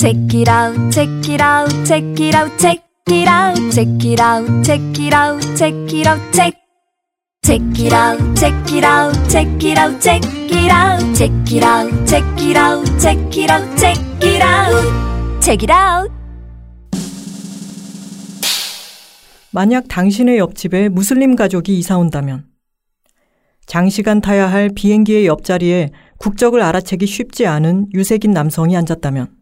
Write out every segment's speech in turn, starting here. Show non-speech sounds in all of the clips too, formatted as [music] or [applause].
Check it out, check it out, check it out, check it out, check it out, check it out, check it out, check. Check it out, check it out, check it out, check it out, check it out, check it out, check it out, check it out, check it out. 만약 당신의 옆집에 무슬림 가족이 이사 온다면 장시간 타야 할 비행기의 옆자리에 국적을 알아채기 쉽지 않은 유색인 남성이 앉았다면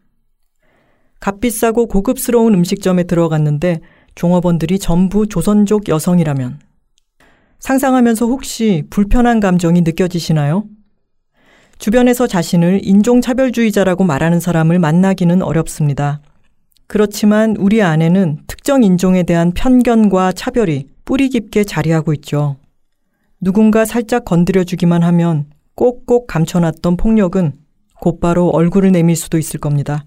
값비싸고 고급스러운 음식점에 들어갔는데 종업원들이 전부 조선족 여성이라면 상상하면서 혹시 불편한 감정이 느껴지시나요? 주변에서 자신을 인종차별주의자라고 말하는 사람을 만나기는 어렵습니다. 그렇지만 우리 안에는 특정 인종에 대한 편견과 차별이 뿌리 깊게 자리하고 있죠. 누군가 살짝 건드려주기만 하면 꼭꼭 감춰놨던 폭력은 곧바로 얼굴을 내밀 수도 있을 겁니다.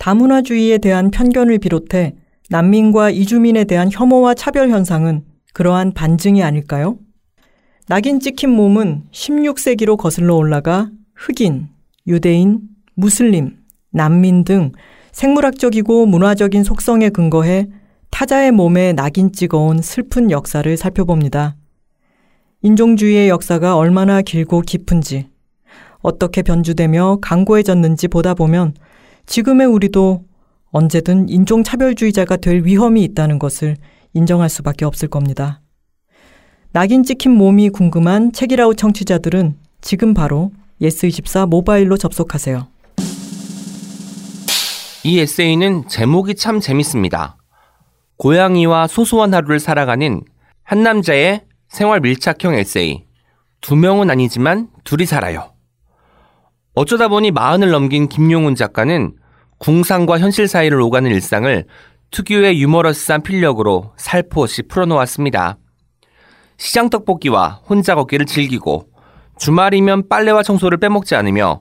다문화주의에 대한 편견을 비롯해 난민과 이주민에 대한 혐오와 차별 현상은 그러한 반증이 아닐까요? 낙인 찍힌 몸은 16세기로 거슬러 올라가 흑인, 유대인, 무슬림, 난민 등 생물학적이고 문화적인 속성에 근거해 타자의 몸에 낙인 찍어온 슬픈 역사를 살펴봅니다. 인종주의의 역사가 얼마나 길고 깊은지, 어떻게 변주되며 강고해졌는지 보다 보면 지금의 우리도 언제든 인종차별주의자가 될 위험이 있다는 것을 인정할 수밖에 없을 겁니다. 낙인 찍힌 몸이 궁금한 책이라우 청취자들은 지금 바로 예스24 모바일로 접속하세요. 이 에세이는 제목이 참 재밌습니다. 고양이와 소소한 하루를 살아가는 한 남자의 생활 밀착형 에세이. 두 명은 아니지만 둘이 살아요. 어쩌다 보니 마흔을 넘긴 김용훈 작가는 궁상과 현실 사이를 오가는 일상을 특유의 유머러스한 필력으로 살포시 풀어놓았습니다. 시장 떡볶이와 혼자 걷기를 즐기고 주말이면 빨래와 청소를 빼먹지 않으며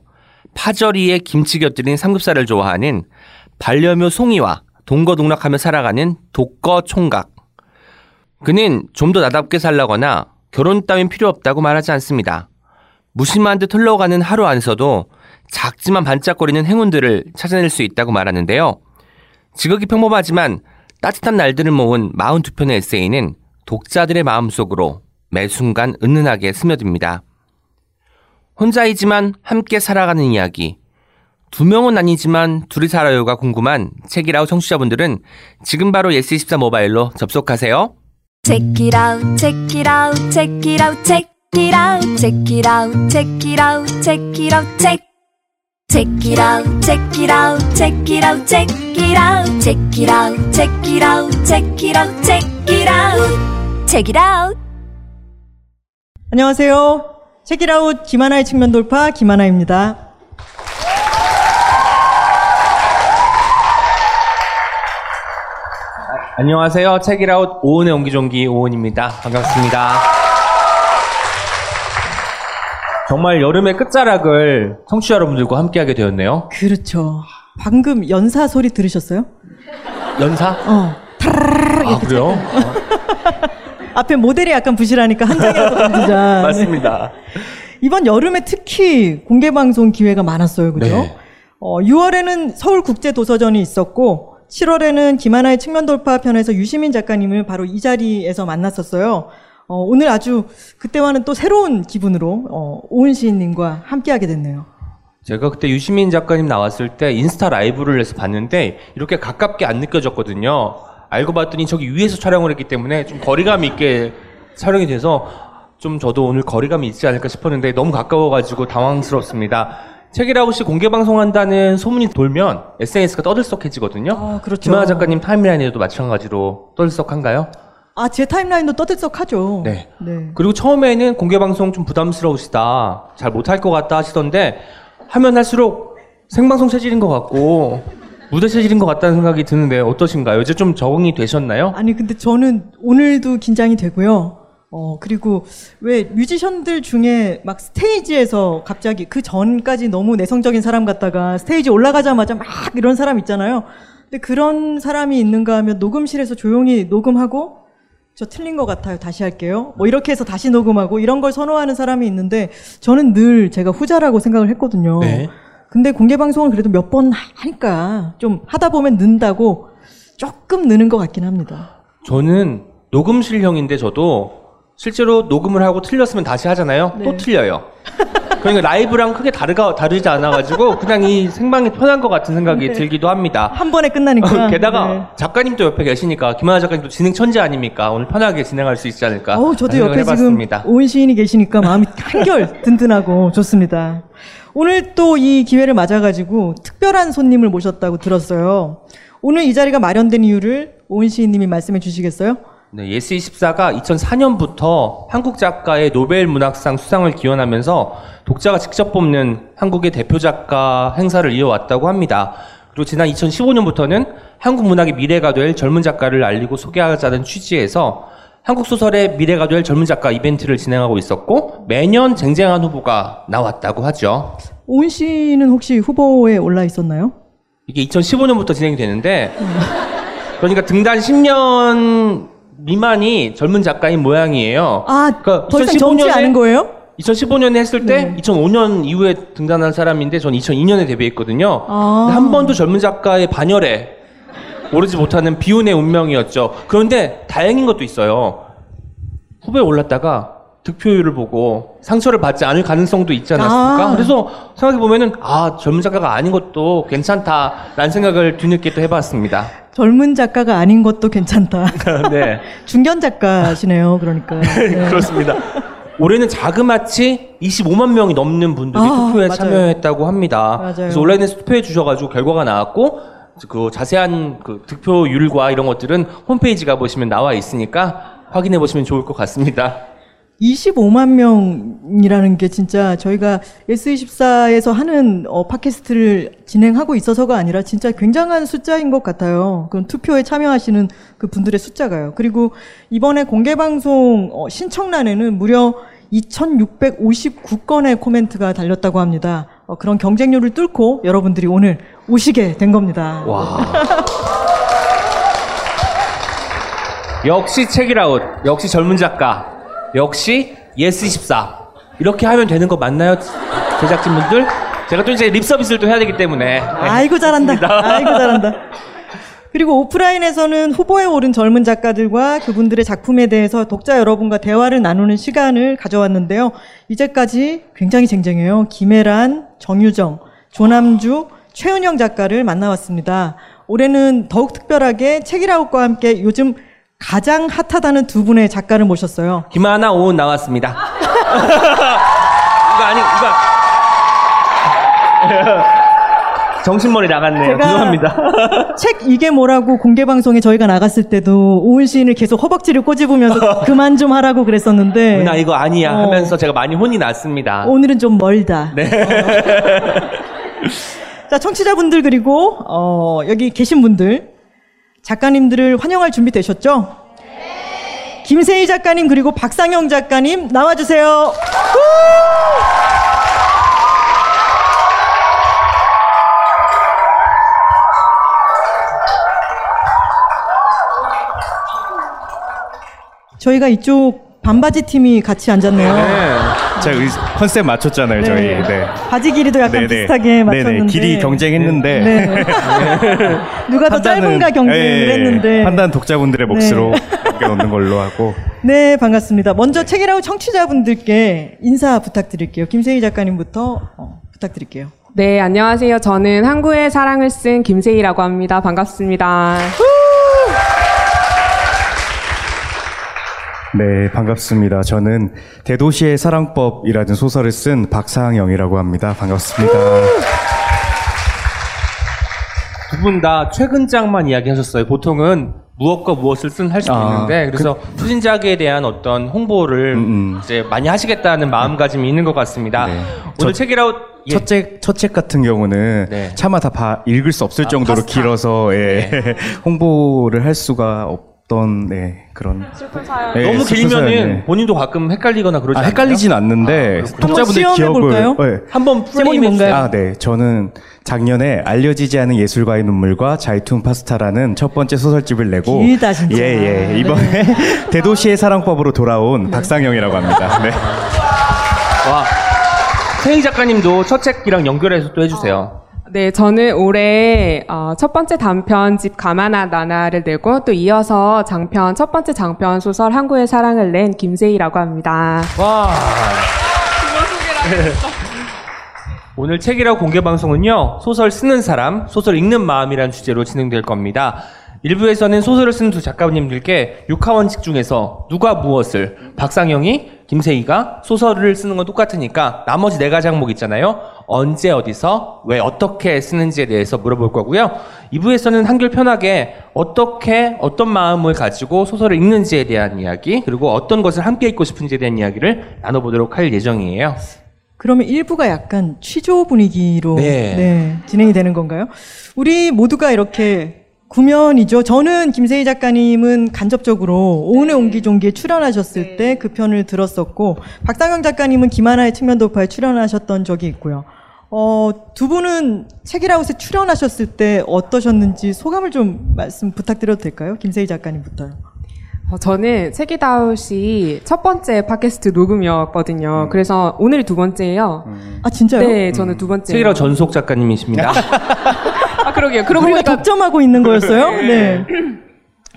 파절이에 김치 곁들인 삼겹살을 좋아하는 반려묘 송이와 동거동락하며 살아가는 독거 총각. 그는 좀 더 나답게 살라거나 결혼 따윈 필요 없다고 말하지 않습니다. 무심한 듯 흘러가는 하루 안에서도 작지만 반짝거리는 행운들을 찾아낼 수 있다고 말하는데요. 지극히 평범하지만 따뜻한 날들을 모은 42편의 에세이는 독자들의 마음속으로 매 순간 은은하게 스며듭니다. 혼자이지만 함께 살아가는 이야기. 두 명은 아니지만 둘이 살아요가 궁금한 책이라우 청취자분들은 지금 바로 예스24 모바일로 접속하세요. Check it out, check it out, check it out, check it out, check it out, check it out, check it out, check. Check it out, check it out, check it out, check it out, check it out, check it out, check it out, check it out, check it out. 안녕하세요. 책이라웃 김하나의 측면 돌파 김하나입니다. 안녕하세요. 책이라웃 오은의 옹기종기 오은입니다. 반갑습니다. 정말 여름의 끝자락을 청취자 여러분들과 함께하게 되었네요. 그렇죠. 방금 연사 소리 들으셨어요? 연사? 어. 아, 그래요? 앞에 모델이 약간 부실하니까 한 장이라도 [laughs] 던지자. 맞습니다. 네. 이번 여름에 특히 공개 방송 기회가 많았어요. 그죠? 네. 어, 6월에는 서울 국제 도서전이 있었고 7월에는 김하나의 측면 돌파 편에서 유시민 작가님을 바로 이 자리에서 만났었어요. 어, 오늘 아주 그때와는 또 새로운 기분으로 어, 오은 시인님과 함께하게 됐네요. 제가 그때 유시민 작가님 나왔을 때 인스타 라이브를 해서 봤는데 이렇게 가깝게 안 느껴졌거든요. 알고 봤더니 저기 위에서 촬영을 했기 때문에 좀 거리감 있게 촬영이 돼서 좀 저도 오늘 거리감이 있지 않을까 싶었는데 너무 가까워가지고 당황스럽습니다. 책이라고 씨 공개 방송한다는 소문이 돌면 SNS가 떠들썩해지거든요. 아, 그렇죠. 김하나 작가님 타임라인에도 마찬가지로 떠들썩한가요? 아, 제 타임라인도 떠들썩하죠. 네. 네. 그리고 처음에는 공개 방송 좀 부담스러우시다. 잘 못할 것 같다 하시던데 하면 할수록 생방송 체질인 것 같고 무대 체질인 것 같다는 생각이 드는데 어떠신가요? 이제 좀 적응이 되셨나요? 아니 근데 저는 오늘도 긴장이 되고요. 어 그리고 왜 뮤지션들 중에 막 스테이지에서 갑자기 그 전까지 너무 내성적인 사람 같다가 스테이지 올라가자마자 막 이런 사람 있잖아요. 근데 그런 사람이 있는가 하면 녹음실에서 조용히 녹음하고 저 틀린 것 같아요. 다시 할게요. 뭐 이렇게 해서 다시 녹음하고 이런 걸 선호하는 사람이 있는데 저는 늘 제가 후자라고 생각을 했거든요. 네. 근데 공개 방송을 그래도 몇 번 하니까 좀 하다 보면 는다고 조금 느는 것 같긴 합니다. 저는 녹음실형인데 저도 실제로 녹음을 하고 틀렸으면 다시 하잖아요. 또 네. 틀려요. 그러니까 라이브랑 크게 다르가, 다르지 않아가지고 그냥 이 생방이 편한 것 같은 생각이 들기도 합니다. 한 번에 끝나니까. [laughs] 게다가 네. 작가님도 옆에 계시니까 김하나 작가님도 진행 천재 아닙니까? 오늘 편하게 진행할 수 있지 않을까? 어우, 저도 옆에 지금 해봤습니다. 오은 시인이 계시니까 마음이 [laughs] 한결 든든하고 좋습니다. 오늘 또 이 기회를 맞아가지고 특별한 손님을 모셨다고 들었어요. 오늘 이 자리가 마련된 이유를 오은 시인님이 말씀해 주시겠어요? 네, 예스24가 2004년부터 한국 작가의 노벨 문학상 수상을 기원하면서 독자가 직접 뽑는 한국의 대표 작가 행사를 이어왔다고 합니다. 그리고 지난 2015년부터는 한국 문학의 미래가 될 젊은 작가를 알리고 소개하자는 취지에서 한국 소설의 미래가 될 젊은 작가 이벤트를 진행하고 있었고 매년 쟁쟁한 후보가 나왔다고 하죠. 오은 씨는 혹시 후보에 올라 있었나요? 이게 2015년부터 진행이 되는데 그러니까 등단 10년 미만이 젊은 작가인 모양이에요. 아, 그러니까 2015년에 젊지 않은 거예요? 2015년에 했을 때 네. 2005년 이후에 등단한 사람인데 전 2002년에 데뷔했거든요. 아. 한 번도 젊은 작가의 반열에 오르지 못하는 비운의 운명이었죠. 그런데 다행인 것도 있어요. 후보에 올랐다가 득표율을 보고 상처를 받지 않을 가능성도 있지 않았습니까? 아. 그래서 생각해 보면은 아 젊은 작가가 아닌 것도 괜찮다라는 생각을 뒤늦게 또 해봤습니다. 젊은 작가가 아닌 것도 괜찮다. [laughs] 네. [laughs] 중견 작가시네요, 그러니까. [laughs] 네. 그렇습니다. 올해는 자그마치 25만 명이 넘는 분들이 아, 투표에 맞아요. 참여했다고 합니다. 맞아요. 그래서 온라인에 서 투표해 주셔가지고 결과가 나왔고 그 자세한 그 득표율과 이런 것들은 홈페이지 가 보시면 나와 있으니까 확인해 보시면 좋을 것 같습니다. 25만 명이라는 게 진짜 저희가 S24에서 하는 어, 팟캐스트를 진행하고 있어서가 아니라 진짜 굉장한 숫자인 것 같아요. 그럼 투표에 참여하시는 그 분들의 숫자가요. 그리고 이번에 공개방송 어, 신청란에는 무려 2,659건의 코멘트가 달렸다고 합니다. 어, 그런 경쟁률을 뚫고 여러분들이 오늘 오시게 된 겁니다. 와. 역시 책읽아웃, 역시 젊은 작가, 역시 예스24 이렇게 하면 되는 거 맞나요, 제작진분들? 제가 또 이제 립 서비스를 또 해야 되기 때문에. 아이고 잘한다. 아이고 잘한다. [laughs] 그리고 오프라인에서는 후보에 오른 젊은 작가들과 그분들의 작품에 대해서 독자 여러분과 대화를 나누는 시간을 가져왔는데요. 이제까지 굉장히 쟁쟁해요. 김애란, 정유정, 조남주, 최은영 작가를 만나왔습니다. 올해는 더욱 특별하게 책이라웃과 함께 요즘 가장 핫하다는 두 분의 작가를 모셨어요. 김하나 오은 나왔습니다. 이거 아니 이거 정신머리 나갔네요. 죄송합니다. 책 이게 뭐라고 공개 방송에 저희가 나갔을 때도 오은 시인을 계속 허벅지를 꼬집으면서 [laughs] 그만 좀 하라고 그랬었는데 누나 이거 아니야 어. 하면서 제가 많이 혼이 났습니다. 오늘은 좀 멀다. 어. [laughs] 자, 청취자분들 그리고 어, 여기 계신 분들 작가님들을 환영할 준비 되셨죠? 김세희 작가님 그리고 박상영 작가님 나와주세요. 저희가 이쪽 반바지 팀이 같이 앉았네요. 제가 의- 컨셉 맞췄잖아요, 저희. 네. 바지 길이도 약간 네네. 비슷하게 맞췄는데. 네네. 길이 경쟁했는데. 네. [laughs] 누가 더 판단은- 짧은가 경쟁을 예, 했는데. 판단 독자분들의 몫으로 [laughs] 맡겨놓는 걸로 하고. 네, 반갑습니다. 먼저 책이라고 청취자분들께 인사 부탁드릴게요. 김세희 작가님부터 어, 부탁드릴게요. 네, 안녕하세요. 저는 항구의 사랑을 쓴 김세희라고 합니다. 반갑습니다. 네, 반갑습니다. 저는 대도시의 사랑법이라는 소설을 쓴 박상영이라고 합니다. 반갑습니다. 두 분 다 최근작만 이야기하셨어요. 보통은 무엇과 무엇을 쓴 할 수도 아, 있는데 그래서 추진작에 대한 어떤 홍보를 음, 음. 이제 많이 하시겠다는 마음가짐이 있는 것 같습니다. 네. 오늘 저- 책이라웃 예. 첫 책, 첫 책 같은 경우는 네. 차마 다 봐- 읽을 수 없을 아, 정도로 파스타. 길어서, 예, [laughs] 홍보를 할 수가 없 던, 네, 그런. 슬픈 사연. 예, 너무 슬픈 길면은 사연을. 본인도 가끔 헷갈리거나 그러지 아? 헷갈리진 않는데, 그렇구나. 독자분들 한번 시연해 볼까요? 기억을. 예. 한번 제목이 프레임 뭔가요? 해주세요. 아, 네. 저는 작년에 알려지지 않은 예술가의 눈물과 자이툰 파스타라는 첫 번째 소설집을 내고 길다, 진짜. 네. 예, 예. 이번에 [laughs] 대도시의 사랑법으로 돌아온 박상영이라고 합니다. 네. 와. 세희 작가님도 첫 책이랑 연결해서 또 해주세요. 네, 저는 올해 어, 첫 번째 단편 집 가마나 나나를 내고 또 이어서 장편 첫 번째 장편 소설 항구의 사랑을 낸 김세희라고 합니다. 와. [laughs] 오늘 책이라고 공개 방송은요 소설 쓰는 사람, 소설 읽는 마음이라는 주제로 진행될 겁니다. 일부에서는 소설을 쓰는 두 작가님들께 육하 원칙 중에서 누가 무엇을 박상영이 김세희가 소설을 쓰는 건 똑같으니까 나머지 네 가지 항목 있잖아요. 언제 어디서 왜 어떻게 쓰는지에 대해서 물어볼 거고요. 2부에서는 한결 편하게 어떻게 어떤 마음을 가지고 소설을 읽는지에 대한 이야기 그리고 어떤 것을 함께 읽고 싶은지에 대한 이야기를 나눠보도록 할 예정이에요. 그러면 일부가 약간 취조 분위기로 네. 네, 진행이 되는 건가요? 우리 모두가 이렇게 구면이죠. 저는 김세희 작가님은 간접적으로 오은의 옹기종기에 출연하셨을 때그 편을 들었었고 박상영 작가님은 김하나의 측면 돌파에 출연하셨던 적이 있고요. 어, 두 분은 책이라웃에 출연하셨을 때 어떠셨는지 소감을 좀 말씀 부탁드려도 될까요? 김세희 작가님부터요. 어, 저는 책이다웃이 첫 번째 팟캐스트 녹음이었거든요. 그래서 오늘이 두 번째예요. 아 진짜요? 네, 저는 두 번째. 책이라 전속 작가님이십니다. [laughs] 아 그러게요. 그러고 우리가 보니까 독점하고 있는 거였어요? 네. [laughs]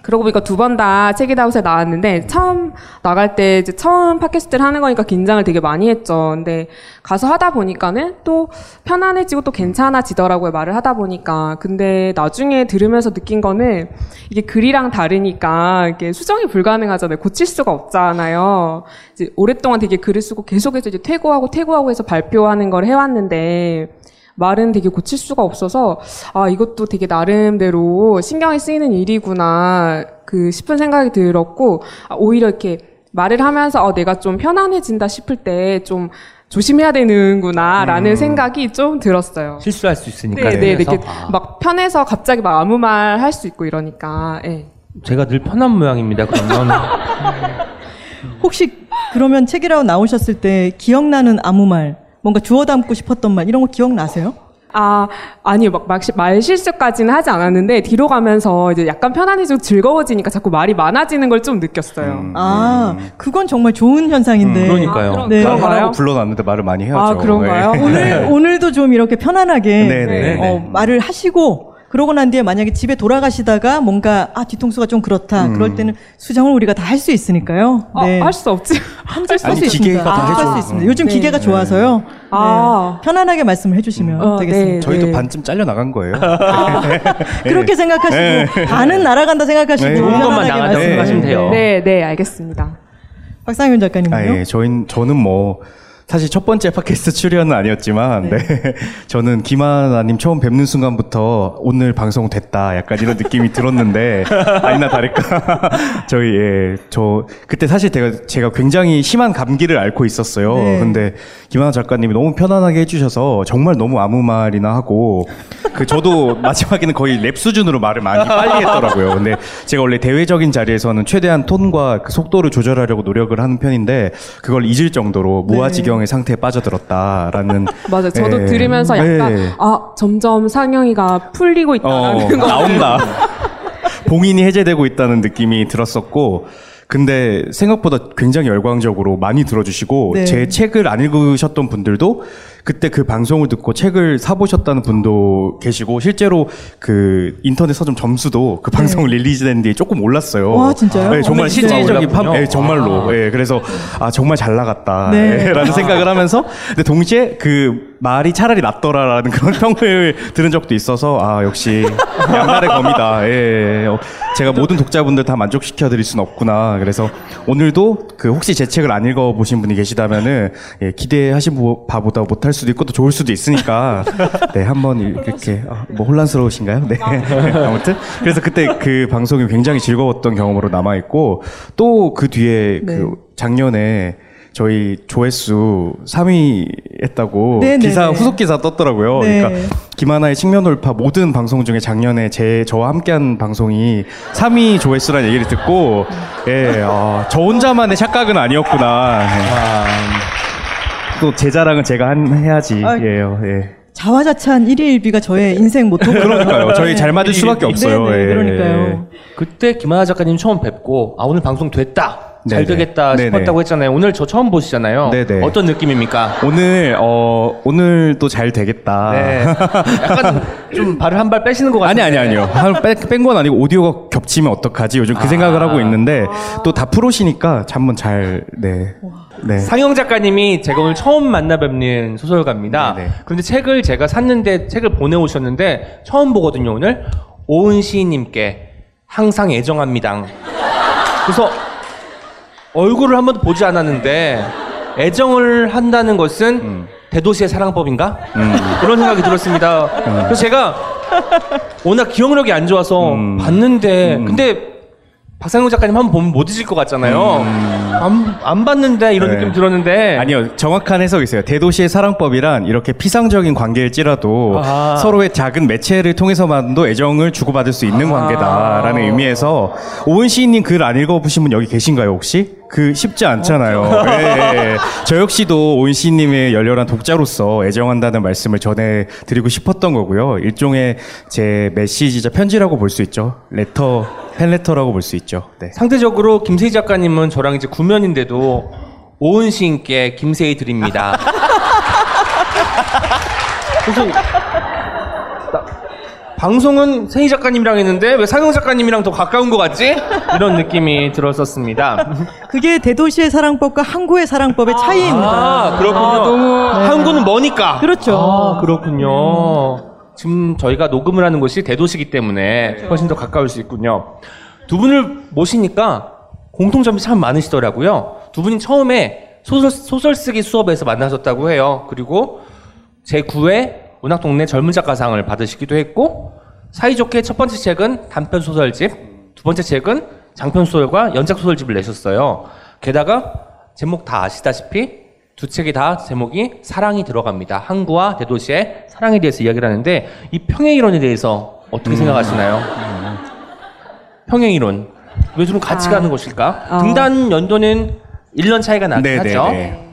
그러고 보니까 두 번 다 책이다웃에 나왔는데 처음 나갈 때 이제 처음 팟캐스트를 하는 거니까 긴장을 되게 많이 했죠. 근데 가서 하다 보니까는 또 편안해지고 또 괜찮아지더라고요. 말을 하다 보니까. 근데 나중에 들으면서 느낀 거는 이게 글이랑 다르니까 이게 수정이 불가능하잖아요. 고칠 수가 없잖아요. 이제 오랫동안 되게 글을 쓰고 계속해서 이제 퇴고하고 퇴고하고 해서 발표하는 걸 해왔는데 말은 되게 고칠 수가 없어서 아 이것도 되게 나름대로 신경이 쓰이는 일이구나 그 싶은 생각이 들었고 아, 오히려 이렇게 말을 하면서 어, 내가 좀 편안해진다 싶을 때 좀 조심해야 되는구나라는 생각이 좀 들었어요. 실수할 수 있으니까. 네, 네, 그래서. 이렇게 막 편해서 갑자기 막 아무 말 할 수 있고 이러니까. 예. 제가 늘 편한 모양입니다. 그러면 [laughs] 혹시 그러면 책이라고 나오셨을 때 기억나는 아무 말, 뭔가 주워 담고 싶었던 말 이런 거 기억나세요? 아, 아니요. 막, 막 시- 말 실수까지는 하지 않았는데, 뒤로 가면서 이제 약간 편안해지고 즐거워지니까 자꾸 말이 많아지는 걸 좀 느꼈어요. 아, 그건 정말 좋은 현상인데. 음, 그러니까요. 그럼- 네. 하라고 불러놨는데 말을 많이 해야죠. 아, 그런가요? 네. 오늘 [laughs] 오늘도 좀 이렇게 편안하게 네, 네, 어, 네. 말을 하시고 그러고 난 뒤에 만약에 집에 돌아가시다가 뭔가 아 뒤통수가 좀 그렇다 음. 그럴 때는 수정을 우리가 다 할 수 있으니까요. 네. 아, 할수 없지. [laughs] 할수 아니, 있습니다. 기계가 다할 해줘. 수 있습니다. 요즘 네. 기계가 좋아서요. 아. 네. 편안하게 말씀을 해주시면 어, 되겠습니다. 네. 저희도 반쯤 잘려 나간 거예요. [laughs] 그렇게 생각하시고 반은 날아간다 생각하시고 네. 좋은 것만 편안하게 나간다고 생각하시면. 돼요. 네, 네, 알겠습니다. 박상윤 작가님은요? 아, 예, 저희, 저는 뭐, 사실 첫 번째 팟캐스트 출연은 아니었지만, 네. [laughs] 저는 김하나님 처음 뵙는 순간부터 오늘 방송 됐다. 약간 이런 느낌이 들었는데, [laughs] 아니나 다를까. [laughs] 저희, 예, 저, 그때 사실 제가, 제가 굉장히 심한 감기를 앓고 있었어요. 네. 근데 김하나 작가님이 너무 편안하게 해주셔서 정말 너무 아무 말이나 하고, 그 저도 마지막에는 거의 랩 수준으로 말을 많이 빨리 했더라고요. 근데 제가 원래 대외적인 자리에서는 최대한 톤과 그 속도를 조절하려고 노력을 하는 편인데 그걸 잊을 정도로 무아지경 의 상태에 빠져들었다라는 [laughs] 맞아요. 저도 예. 들으면서 약간, 네. 아, 점점 상영이가 풀리고 어, 있다라는 거. 나온다. [laughs] 봉인이 해제되고 있다는 느낌이 들었었고, 근데 생각보다 굉장히 열광적으로 많이 들어주시고, 네. 제 책을 안 읽으셨던 분들도 그때 그 방송을 듣고 책을 사보셨다는 분도 계시고, 실제로 그 인터넷 서점 점수도 그 방송 릴리즈된 뒤에 조금 올랐어요. 네. 와, 진짜요? 네, 정말 실질적인 판. 네, 정말로. 아. 예, 그래서, 아, 정말 잘 나갔다. 네. 예, 라는 생각을 하면서, 근데 동시에 그 말이 차라리 낫더라라는 그런 평을 들은 적도 있어서, 아, 역시 양날의 검이다. 예, 어, 제가 모든 독자분들 다 만족시켜 드릴 수는 없구나. 그래서 오늘도 그 혹시 제 책을 안 읽어 보신 분이 계시다면은, 예, 기대하신 부- 바보다 못할 수도 있고 또 좋을 수도 있으니까, [laughs] 네, 한번 이렇게, 아, 뭐 혼란스러우신가요? 네. [laughs] 아무튼. 그래서 그때 그 방송이 굉장히 즐거웠던 경험으로 남아 있고, 또 그 뒤에 네. 그 작년에 저희 조회수 3위 했다고 네, 네, 기사 네. 후속 기사 떴더라고요. 네. 그러니까 김하나의 측면 돌파 모든 방송 중에 작년에 제 저와 함께한 방송이 3위 조회수라는 얘기를 듣고 예, 아, 저 혼자만의 착각은 아니었구나. 또 제 자랑은 제가 한, 해야지. 아, 예요. 예. 자화자찬 일일비가 저의 인생 모토. [laughs] 그러니까요. 저희 잘 맞을 수밖에 없어요. 네, 네, 예. 그러니까요. 그때 김하나 작가님 처음 뵙고 아 오늘 방송 됐다 잘 네네. 되겠다 네네. 싶었다고 했잖아요. 오늘 저 처음 보시잖아요. 네네. 어떤 느낌입니까? 오늘 어 오늘도 잘 되겠다. 네. 약간 [laughs] 좀 발을 한 발 빼시는 것 아니 같아요. 아니 아니요. 뺀 건 아니고 오디오가 겹치면 어떡하지? 요즘 그 생각을 하고 있는데 또 다 프로시니까 한번 잘 네. 네. 상영 작가님이 제가 오늘 처음 만나 뵙는 소설가입니다. 네네. 그런데 책을 제가 샀는데 책을 보내오셨는데 처음 보거든요 오늘 오은 시인님께 항상 애정합니다. 그래서 얼굴을 한 번도 보지 않았는데 애정을 한다는 것은 음. 대도시의 사랑법인가? 그런 생각이 들었습니다. 그래서 제가 워낙 기억력이 안 좋아서 음. 봤는데 근데 박상용 작가님 한 번 보면 못 잊을 것 같잖아요. 안, 안 봤는데 이런 음. 네. 느낌 들었는데 아니요 정확한 해석이 있어요. 대도시의 사랑법이란 이렇게 피상적인 관계일지라도 아하. 서로의 작은 매체를 통해서만도 애정을 주고받을 수 있는 아하. 관계다라는 의미에서 오은 시인님 글 안 읽어보신 분 여기 계신가요 혹시? 그 쉽지 않잖아요. 예. 저 역시도 오은 시인님의 열렬한 독자로서 애정한다는 말씀을 전해드리고 싶었던 거고요. 일종의 제 메시지자 편지라고 볼 수 있죠. 레터 팬레터라고 볼 수 있죠. 네. 상대적으로 김세희 작가님은 저랑 이제 구면인데도 오은 시인께 김세희 드립니다. [laughs] 그래서 나- 방송은 세희 작가님이랑 했는데 왜 상영 작가님이랑 더 가까운 것 같지? 이런 느낌이 들었었습니다. [laughs] 그게 대도시의 사랑법과 항구의 사랑법의 차이입니다. 아 그렇군요. 한국은 머니까. 그렇죠. 아 그렇군요. 지금 저희가 녹음을 하는 곳이 대도시기 때문에 훨씬 더 가까울 수 있군요. 두 분을 모시니까 공통점이 참 많으시더라고요. 두 분이 처음에 소설, 소설 쓰기 수업에서 만나셨다고 해요. 그리고 제9회 문학동네 젊은 작가상을 받으시기도 했고 사이좋게 첫 번째 책은 단편 소설집, 두 번째 책은 장편 소설과 연작 소설집을 내셨어요. 게다가 제목 다 아시다시피 두 책이 다 제목이 사랑이 들어갑니다. 항구와 대도시의 사랑에 대해서 이야기를 하는데 이 평행 이론에 대해서 어떻게 생각하시나요? 평행 이론 왜 둘은 같이 아. 가는 것일까? 어. 등단 연도는 1년 차이가 나긴 네, 하죠.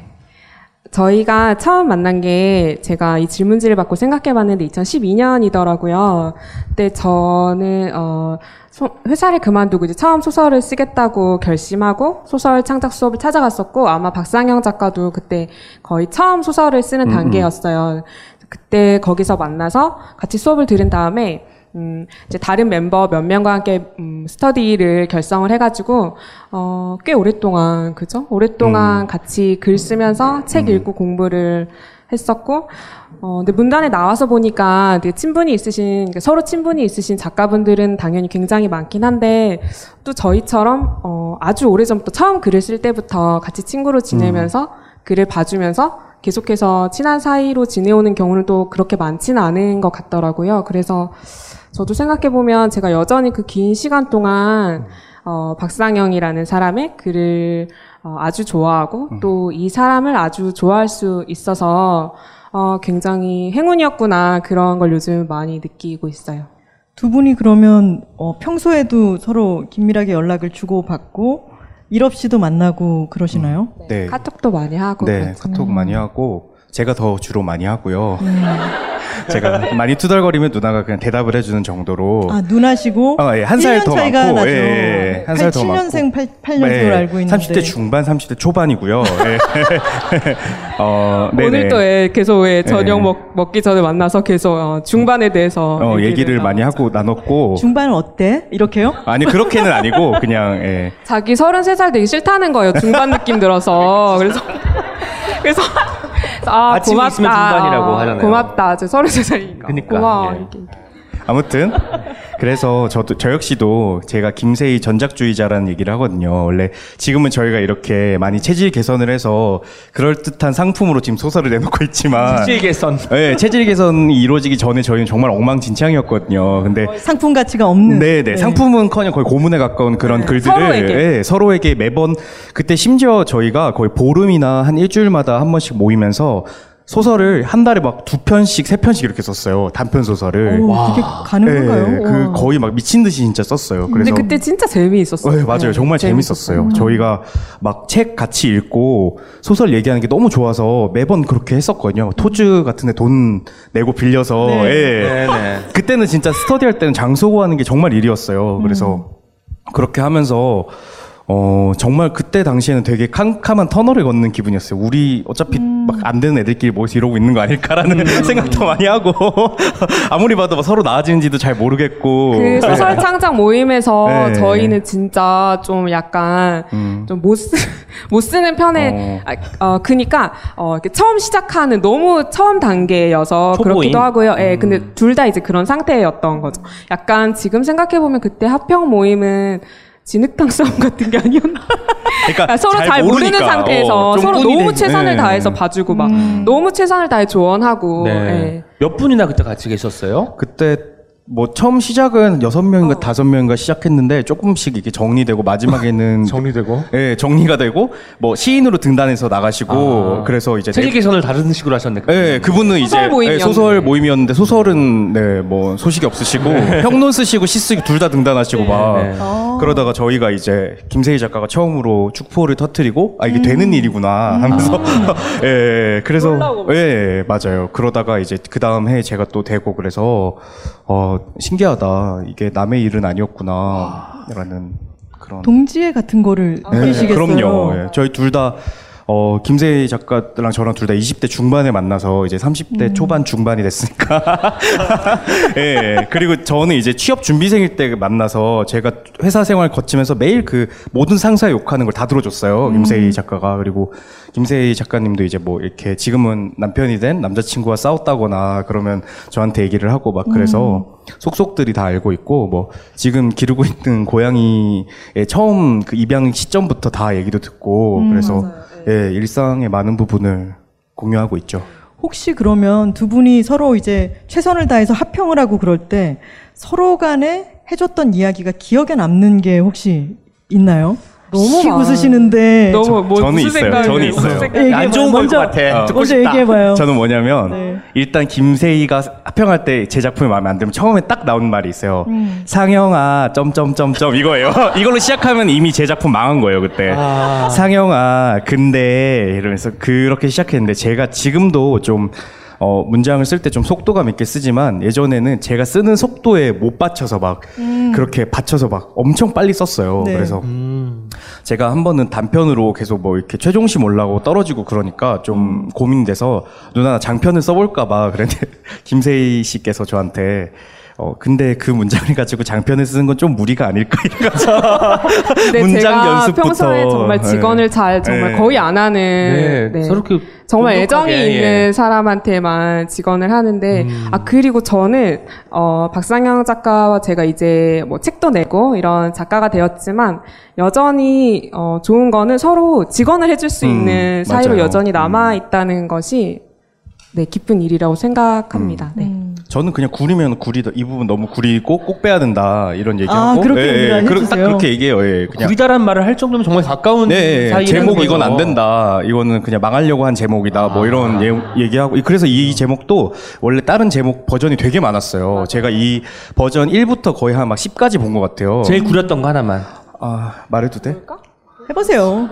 저희가 처음 만난 게 제가 이 질문지를 받고 생각해봤는데 2012년이더라고요. 그때 저는 어, 소- 회사를 그만두고 이제 처음 소설을 쓰겠다고 결심하고 소설 창작 수업을 찾아갔었고 아마 박상영 작가도 그때 거의 처음 소설을 쓰는 단계였어요. 그때 거기서 만나서 같이 수업을 들은 다음에 음, 이제 다른 멤버 몇 명과 함께 음, 스터디를 결성을 해가지고 어, 꽤 오랫동안 그죠? 오랫동안 같이 글 쓰면서 책 읽고 공부를 했었고 어, 근데 문단에 나와서 보니까 친분이 있으신 그러니까 서로 친분이 있으신 작가분들은 당연히 굉장히 많긴 한데 또 저희처럼 어, 아주 오래 전부터 처음 글을 쓸 때부터 같이 친구로 지내면서 글을 봐주면서 계속해서 친한 사이로 지내오는 경우는 또 그렇게 많지는 않은 것 같더라고요. 그래서 저도 생각해보면 제가 여전히 그 긴 시간 동안 어, 박상영이라는 사람의 글을 어, 아주 좋아하고 또이 사람을 아주 좋아할 수 있어서 어, 굉장히 행운이었구나 그런 걸 요즘 많이 느끼고 있어요. 두 분이 그러면 어, 평소에도 서로 긴밀하게 연락을 주고 받고 일 없이도 만나고 그러시나요? 네. 카톡도 많이 하고 네, 그렇죠. 카톡 많이 하고 제가 더 주로 많이 하고요. 제가 많이 투덜거리면 누나가 그냥 대답을 해주는 정도로. 아 누나시고 아, 예, 한살 1년 더 차이가 많고, 나죠. 예, 예, 한살더 7년생 8, 8년생으로 알고 있는데 30대 중반, 30대 초반이고요. 예. [laughs] 어, 네네. 오늘 또 예, 계속 예, 저녁 네. 먹, 먹기 전에 만나서 계속 어, 중반에 대해서 어, 얘기를 나- 많이 하고 나눴고. 중반은 어때? 이렇게요? 아니, 그렇게는 아니고, 그냥, 예. 자기 33살 되기 싫다는 거예요. 중반 느낌 들어서. 그래서 [laughs] 그래서 아, 아침이 고맙다. 있으면 중반이라고 어, 하잖아요. 고맙다. 저 33살이니까. 그니까, 고마워. 예. 이렇게. 아무튼 그래서 저도 저 역시도 제가 김세희 전작주의자라는 얘기를 하거든요. 원래 지금은 저희가 이렇게 많이 체질 개선을 해서 그럴 듯한 상품으로 지금 소설을 내놓고 있지만 실 개선. 네, 체질 개선이 이루어지기 전에 저희는 정말 엉망진창이었거든요. 근데 상품 가치가 없는. 네, 네. 상품은커녕 거의 고문에 가까운 그런 글들을 서로에게. 예, 서로에게 매번 그때 심지어 저희가 거의 보름이나 한 일주일마다 한 번씩 모이면서 소설을 한 달에 막 두 편씩 세 편씩 이렇게 썼어요. 단편 소설을. 오, 그게 가능한가요? 예, 그 와. 거의 막 미친 듯이 진짜 썼어요. 그래서 근데 그때 진짜 재미있었어요. 네, 맞아요. 정말 재밌었어요. 저희가 막 책 같이 읽고 소설 얘기하는 게 너무 좋아서 매번 그렇게 했었거든요. 토즈 같은 데 돈 내고 빌려서. 네. 예. 네네. [laughs] 그때는 진짜 스터디 할 때는 장소 구하는 게 정말 일이었어요. 그래서 그렇게 하면서 어, 정말 그때 당시에는 되게 캄캄한 터널을 걷는 기분이었어요. 우리 어차피 막안 되는 애들끼리 모여서 이러고 있는 거 아닐까라는 [laughs] 생각도 많이 하고 [laughs] 아무리 봐도 막 서로 나아지는지도 잘 모르겠고 그 소설 창작 모임에서 네. 저희는 진짜 좀 약간 음. 좀못 쓰, [laughs] 못 쓰는 편에 아, 어 그니까 어 이렇게 처음 시작하는 너무 처음 단계여서 초보인? 그렇기도 하고요. 예, 음. 근데 둘 다 이제 그런 상태였던 거죠. 약간 지금 생각해 보면 그때 합평 모임은 진흙탕 싸움 같은 게 아니었나? 그러니까 아, [laughs] 서로 잘, 모르는 모르니까, 상태에서 어, 좀 서로 너무 되지. 최선을 예. 다해서 봐주고 막 너무 최선을 다해 조언하고 네. 예. 몇 분이나 그때 같이 계셨어요? 그때 뭐 처음 시작은 여섯 명인가 어. 다섯 명인가 시작했는데 조금씩 이게 정리되고 마지막에는 [laughs] 정리되고 예 정리가 되고 뭐 시인으로 등단해서 나가시고 아. 그래서 이제 책 네- 다른 식으로 하셨네. 예, 그분은 이제 소설 모임이었는데. 예, 소설 모임이었는데 소설은 네, 뭐 소식이 없으시고 평론 쓰시고 시 쓰기 둘 다 등단하시고 막 네. 그러다가 저희가 이제 김세희 작가가 처음으로 축포를 터트리고 아 이게 되는 일이구나 하면서 [laughs] 예, 그래서 예, 맞아요. 그러다가 이제 그 다음 해에 제가 또 되고 그래서 어 신기하다 이게 남의 일은 아니었구나 라는 그런 동지애 같은 거를 네, 느끼시겠어요. 그럼요. 예. 저희 둘 다 어, 김세희 작가랑 저랑 둘 다 20대 중반에 만나서 이제 30대 초반 중반이 됐으니까. [laughs] 예. 그리고 저는 이제 취업 준비생일 때 만나서 제가 회사 생활 거치면서 매일 그 모든 상사 욕하는 걸 다 들어줬어요. 김세희 작가가. 그리고 김세희 작가님도 이제 뭐 이렇게 지금은 남편이 된 남자친구와 싸웠다거나 그러면 저한테 얘기를 하고 막 그래서 속속들이 다 알고 있고 뭐 지금 기르고 있는 고양이의 처음 그 입양 시점부터 다 얘기도 듣고 그래서 예, 일상의 많은 부분을 공유하고 있죠. 혹시 그러면 두 분이 서로 이제 최선을 다해서 합평을 하고 그럴 때 서로 간에 해줬던 이야기가 기억에 남는 게 혹시 있나요? 너무 씩 많아요. 웃으시는데 너무 뭐 저는 있어요. 저는 있어요. 안 좋은 먼저- 것 같아. 어. 듣고 싶다. 얘기해봐요. 저는 뭐냐면 네. 일단 김세희가 합평할 때 제 작품이 마음에 안 들면 처음에 딱 나오는 말이 있어요. 음. 상영아 점점점점 이거예요. [laughs] 이걸로 시작하면 이미 제 작품 망한 거예요 그때. 아. 상영아 근데 이러면서 그렇게 시작했는데 제가 지금도 좀 어, 문장을 쓸 때 좀 속도감 있게 쓰지만 예전에는 제가 쓰는 속도에 못 받쳐서 막 그렇게 받쳐서 막 엄청 빨리 썼어요. 네. 그래서 음. 제가 한 번은 단편으로 계속 뭐 이렇게 최종심 올라고 떨어지고 그러니까 좀 고민돼서 누나 나 장편을 써볼까봐 그랬는데 [laughs] 김세희 씨께서 저한테 어 근데 그 문장을 가지고 장편을 쓰는 건 좀 무리가 아닐까 [laughs] 이래가지고 문장 제가 연습부터. 평소에 정말 직언을 네. 잘 정말 네. 거의 안 하는 네. 네. 서로 그 정말 애정이 있는 예. 사람한테만 직언을 하는데 아 그리고 저는 어 박상영 작가와 제가 이제 뭐 책도 내고 이런 작가가 되었지만 여전히 어 좋은 거는 서로 직언을 해줄 수 음, 있는 사이로 맞아요. 여전히 음. 남아 있다는 것이 네 기쁜 일이라고 생각합니다. 네. 저는 그냥 구리면 구리다 이 부분 너무 구리고 꼭 빼야 된다 이런 얘기하고 아, 그렇게 얘기를 그렇- 딱 해주세요? 그렇게 얘기해요. 예, 그냥 구리다란 말을 할 정도면 정말 가까운 네, 사이라는 제목 거죠. 이건 안 된다. 이거는 그냥 망하려고 한 제목이다. 뭐 이런 예, 얘기하고 그래서 이 제목도 원래 다른 제목 버전이 되게 많았어요. 제가 이 버전 1부터 거의 한 막 10까지 본 것 같아요. 제일 구렸던 거 하나만. 아 말해도 돼? 해보세요.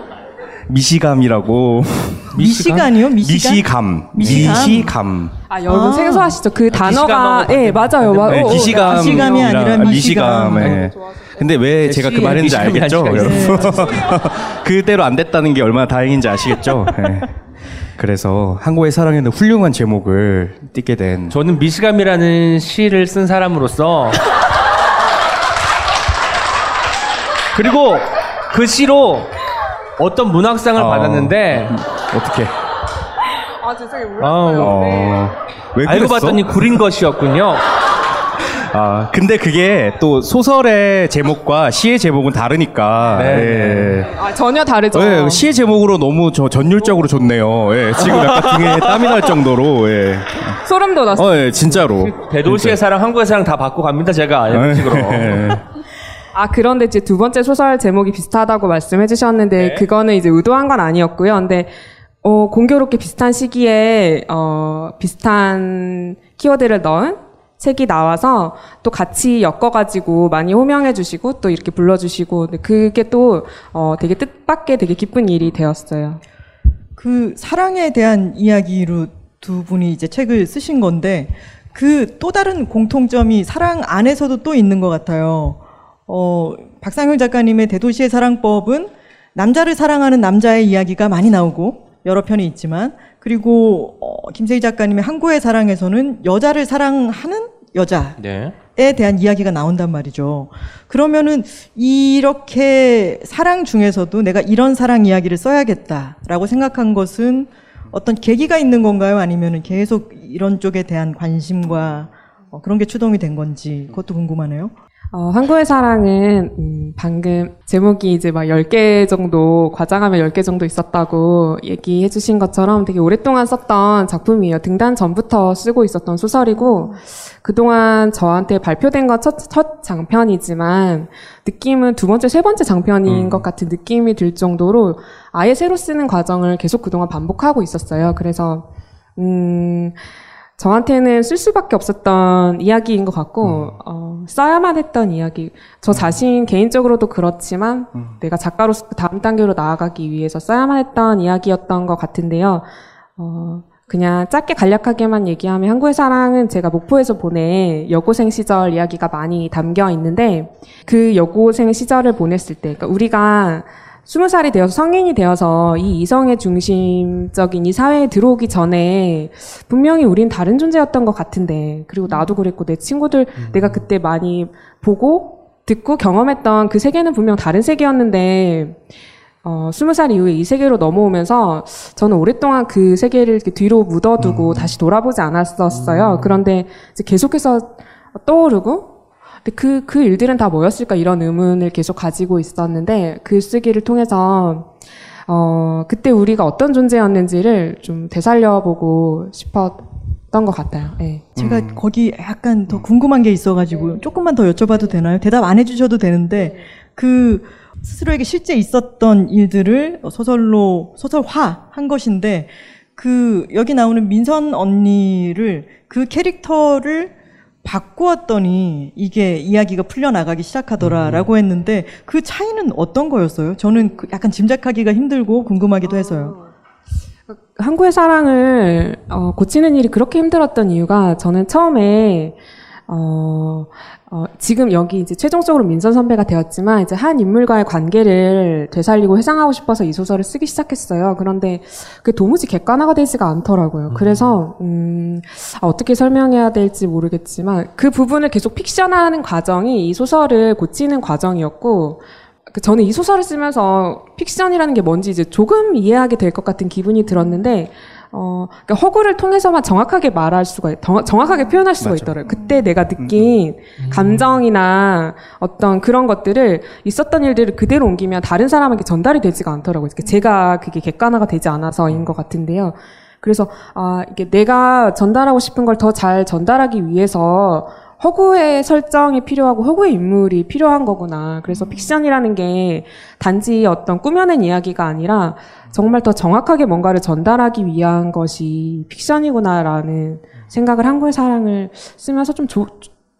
미시감이라고 [laughs] 미시간이요? 미시간? 미시감 미시감? 미시감 아 여러분 아. 생소하시죠? 그 단어가 예 맞아요. 마- 네, 어, 어, 기시감 미시감이 아니라 미시감. 예. 근데 왜 제가 그 시- 말했는지 알겠죠? 여러분? [laughs] 그대로 안 됐다는 게 얼마나 다행인지 아시겠죠? 예. 그래서 한국의 사랑에는 훌륭한 제목을 띠게 된 저는 미시감이라는 시를 쓴 사람으로서 그리고 그 시로 어떤 문학상을 어. 받았는데 어떻게? 아 죄송해요 아우, 어, 왜 알고 그랬어? 봤더니 구린 것이었군요. 아 근데 그게 또 소설의 제목과 시의 제목은 다르니까. 네. 예. 아 전혀 다르죠. 예, 시의 제목으로 너무 저 전율적으로 좋네요. 예, 지금 약간 등에 땀이 날 정도로. 예. 소름 돋았어. 어, 예, 진짜로. 대도시의 사랑, 한국의 사랑 다 받고 갑니다. 제가 이런 식으로. [laughs] 예. 아 그런데 이제 두 번째 소설 제목이 비슷하다고 말씀해 주셨는데 그거는 이제 의도한 건 아니었고요. 근데 어, 공교롭게 비슷한 시기에 어, 비슷한 키워드를 넣은 책이 나와서 또 같이 엮어가지고 많이 호명해 주시고 또 이렇게 불러주시고 그게 또 어, 되게 뜻밖의 되게 기쁜 일이 되었어요. 그 사랑에 대한 이야기로 두 분이 이제 책을 쓰신 건데 그 또 다른 공통점이 사랑 안에서도 또 있는 것 같아요. 어, 박상효 작가님의 대도시의 사랑법은 남자를 사랑하는 남자의 이야기가 많이 나오고 여러 편이 있지만 그리고 어, 김세희 작가님의 항구의 사랑에서는 여자를 사랑하는 여자 네. 에 대한 이야기가 나온단 말이죠. 그러면은 이렇게 사랑 중에서도 내가 이런 사랑 이야기를 써야겠다라고 생각한 것은 어떤 계기가 있는 건가요? 아니면은 계속 이런 쪽에 대한 관심과 어, 그런 게 추동이 된 건지 그것도 궁금하네요. 어, 한국의 사랑은 음, 방금 제목이 이제 막 10개 정도 과장하면 10개 정도 있었다고 얘기해 주신 것처럼 되게 오랫동안 썼던 작품이에요. 등단 전부터 쓰고 있었던 소설이고 그동안 저한테 발표된 건 첫, 첫 장편이지만 느낌은 두 번째, 세 번째 장편인 것 같은 느낌이 들 정도로 아예 새로 쓰는 과정을 계속 그동안 반복하고 있었어요. 그래서 음 저한테는 쓸 수밖에 없었던 이야기인 것 같고 어, 써야만 했던 이야기. 저 자신 개인적으로도 그렇지만 내가 작가로서 다음 단계로 나아가기 위해서 써야만 했던 이야기였던 것 같은데요. 어, 그냥 짧게 간략하게만 얘기하면 한국의 사랑은 제가 목포에서 보낸 여고생 시절 이야기가 많이 담겨 있는데 그 여고생 시절을 보냈을 때, 그러니까 우리가 스무 살이 되어서 성인이 되어서 이 이성의 중심적인 이 사회에 들어오기 전에 분명히 우린 다른 존재였던 것 같은데 그리고 나도 그랬고 내 친구들 내가 그때 많이 보고 듣고 경험했던 그 세계는 분명 다른 세계였는데 어, 스무 살 이후에 이 세계로 넘어오면서 저는 오랫동안 그 세계를 이렇게 뒤로 묻어두고 다시 돌아보지 않았었어요. 그런데 이제 계속해서 떠오르고 근데 그, 그 일들은 다 뭐였을까 이런 의문을 계속 가지고 있었는데 그 쓰기를 통해서 어, 그때 우리가 어떤 존재였는지를 좀 되살려보고 싶었던 것 같아요. 예. 제가 거기 약간 더 궁금한 게 있어가지고 조금만 더 여쭤봐도 되나요? 대답 안 해주셔도 되는데 그 스스로에게 실제 있었던 일들을 소설로 소설화 한 것인데 그 여기 나오는 민선 언니를 그 캐릭터를 바꾸었더니 이게 이야기가 풀려나가기 시작하더라라고 했는데 그 차이는 어떤 거였어요? 저는 그 약간 짐작하기가 힘들고 궁금하기도 해서요. 한국의 사랑을 어, 고치는 일이 그렇게 힘들었던 이유가 저는 처음에 어, 어, 지금 여기 이제 최종적으로 민선 선배가 되었지만 이제 한 인물과의 관계를 되살리고 회상하고 싶어서 이 소설을 쓰기 시작했어요. 그런데 그게 도무지 객관화가 되지가 않더라고요. 그래서 음, 아, 어떻게 설명해야 될지 모르겠지만 그 부분을 계속 픽션화하는 과정이 이 소설을 고치는 과정이었고 그 저는 이 소설을 쓰면서 픽션이라는 게 뭔지 이제 조금 이해하게 될 것 같은 기분이 들었는데 어, 그러니까 허구를 통해서만 정확하게 말할 수가, 정- 정확하게 표현할 수가 있더라고요. 그때 내가 느낀 감정이나 어떤 그런 것들을 있었던 일들을 그대로 옮기면 다른 사람에게 전달이 되지가 않더라고요. 그러니까 제가 그게 객관화가 되지 않아서인 것 같은데요. 그래서, 아, 이게 내가 전달하고 싶은 걸 더 잘 전달하기 위해서 허구의 설정이 필요하고 허구의 인물이 필요한 거구나. 그래서 픽션이라는 게 단지 어떤 꾸며낸 이야기가 아니라 정말 더 정확하게 뭔가를 전달하기 위한 것이 픽션이구나라는 생각을 한국의 사랑을 쓰면서 좀 조,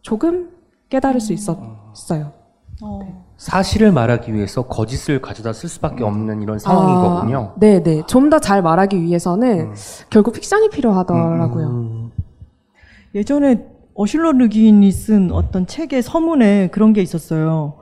조금 깨달을 수 있었어요. 사실을 말하기 위해서 거짓을 가져다 쓸 수밖에 없는 이런 상황인 아, 거군요. 네, 네. 좀 더 잘 말하기 위해서는 결국 픽션이 필요하더라고요. 음. 예전에 어실러 르긴이 쓴 어떤 책의 서문에 그런 게 있었어요.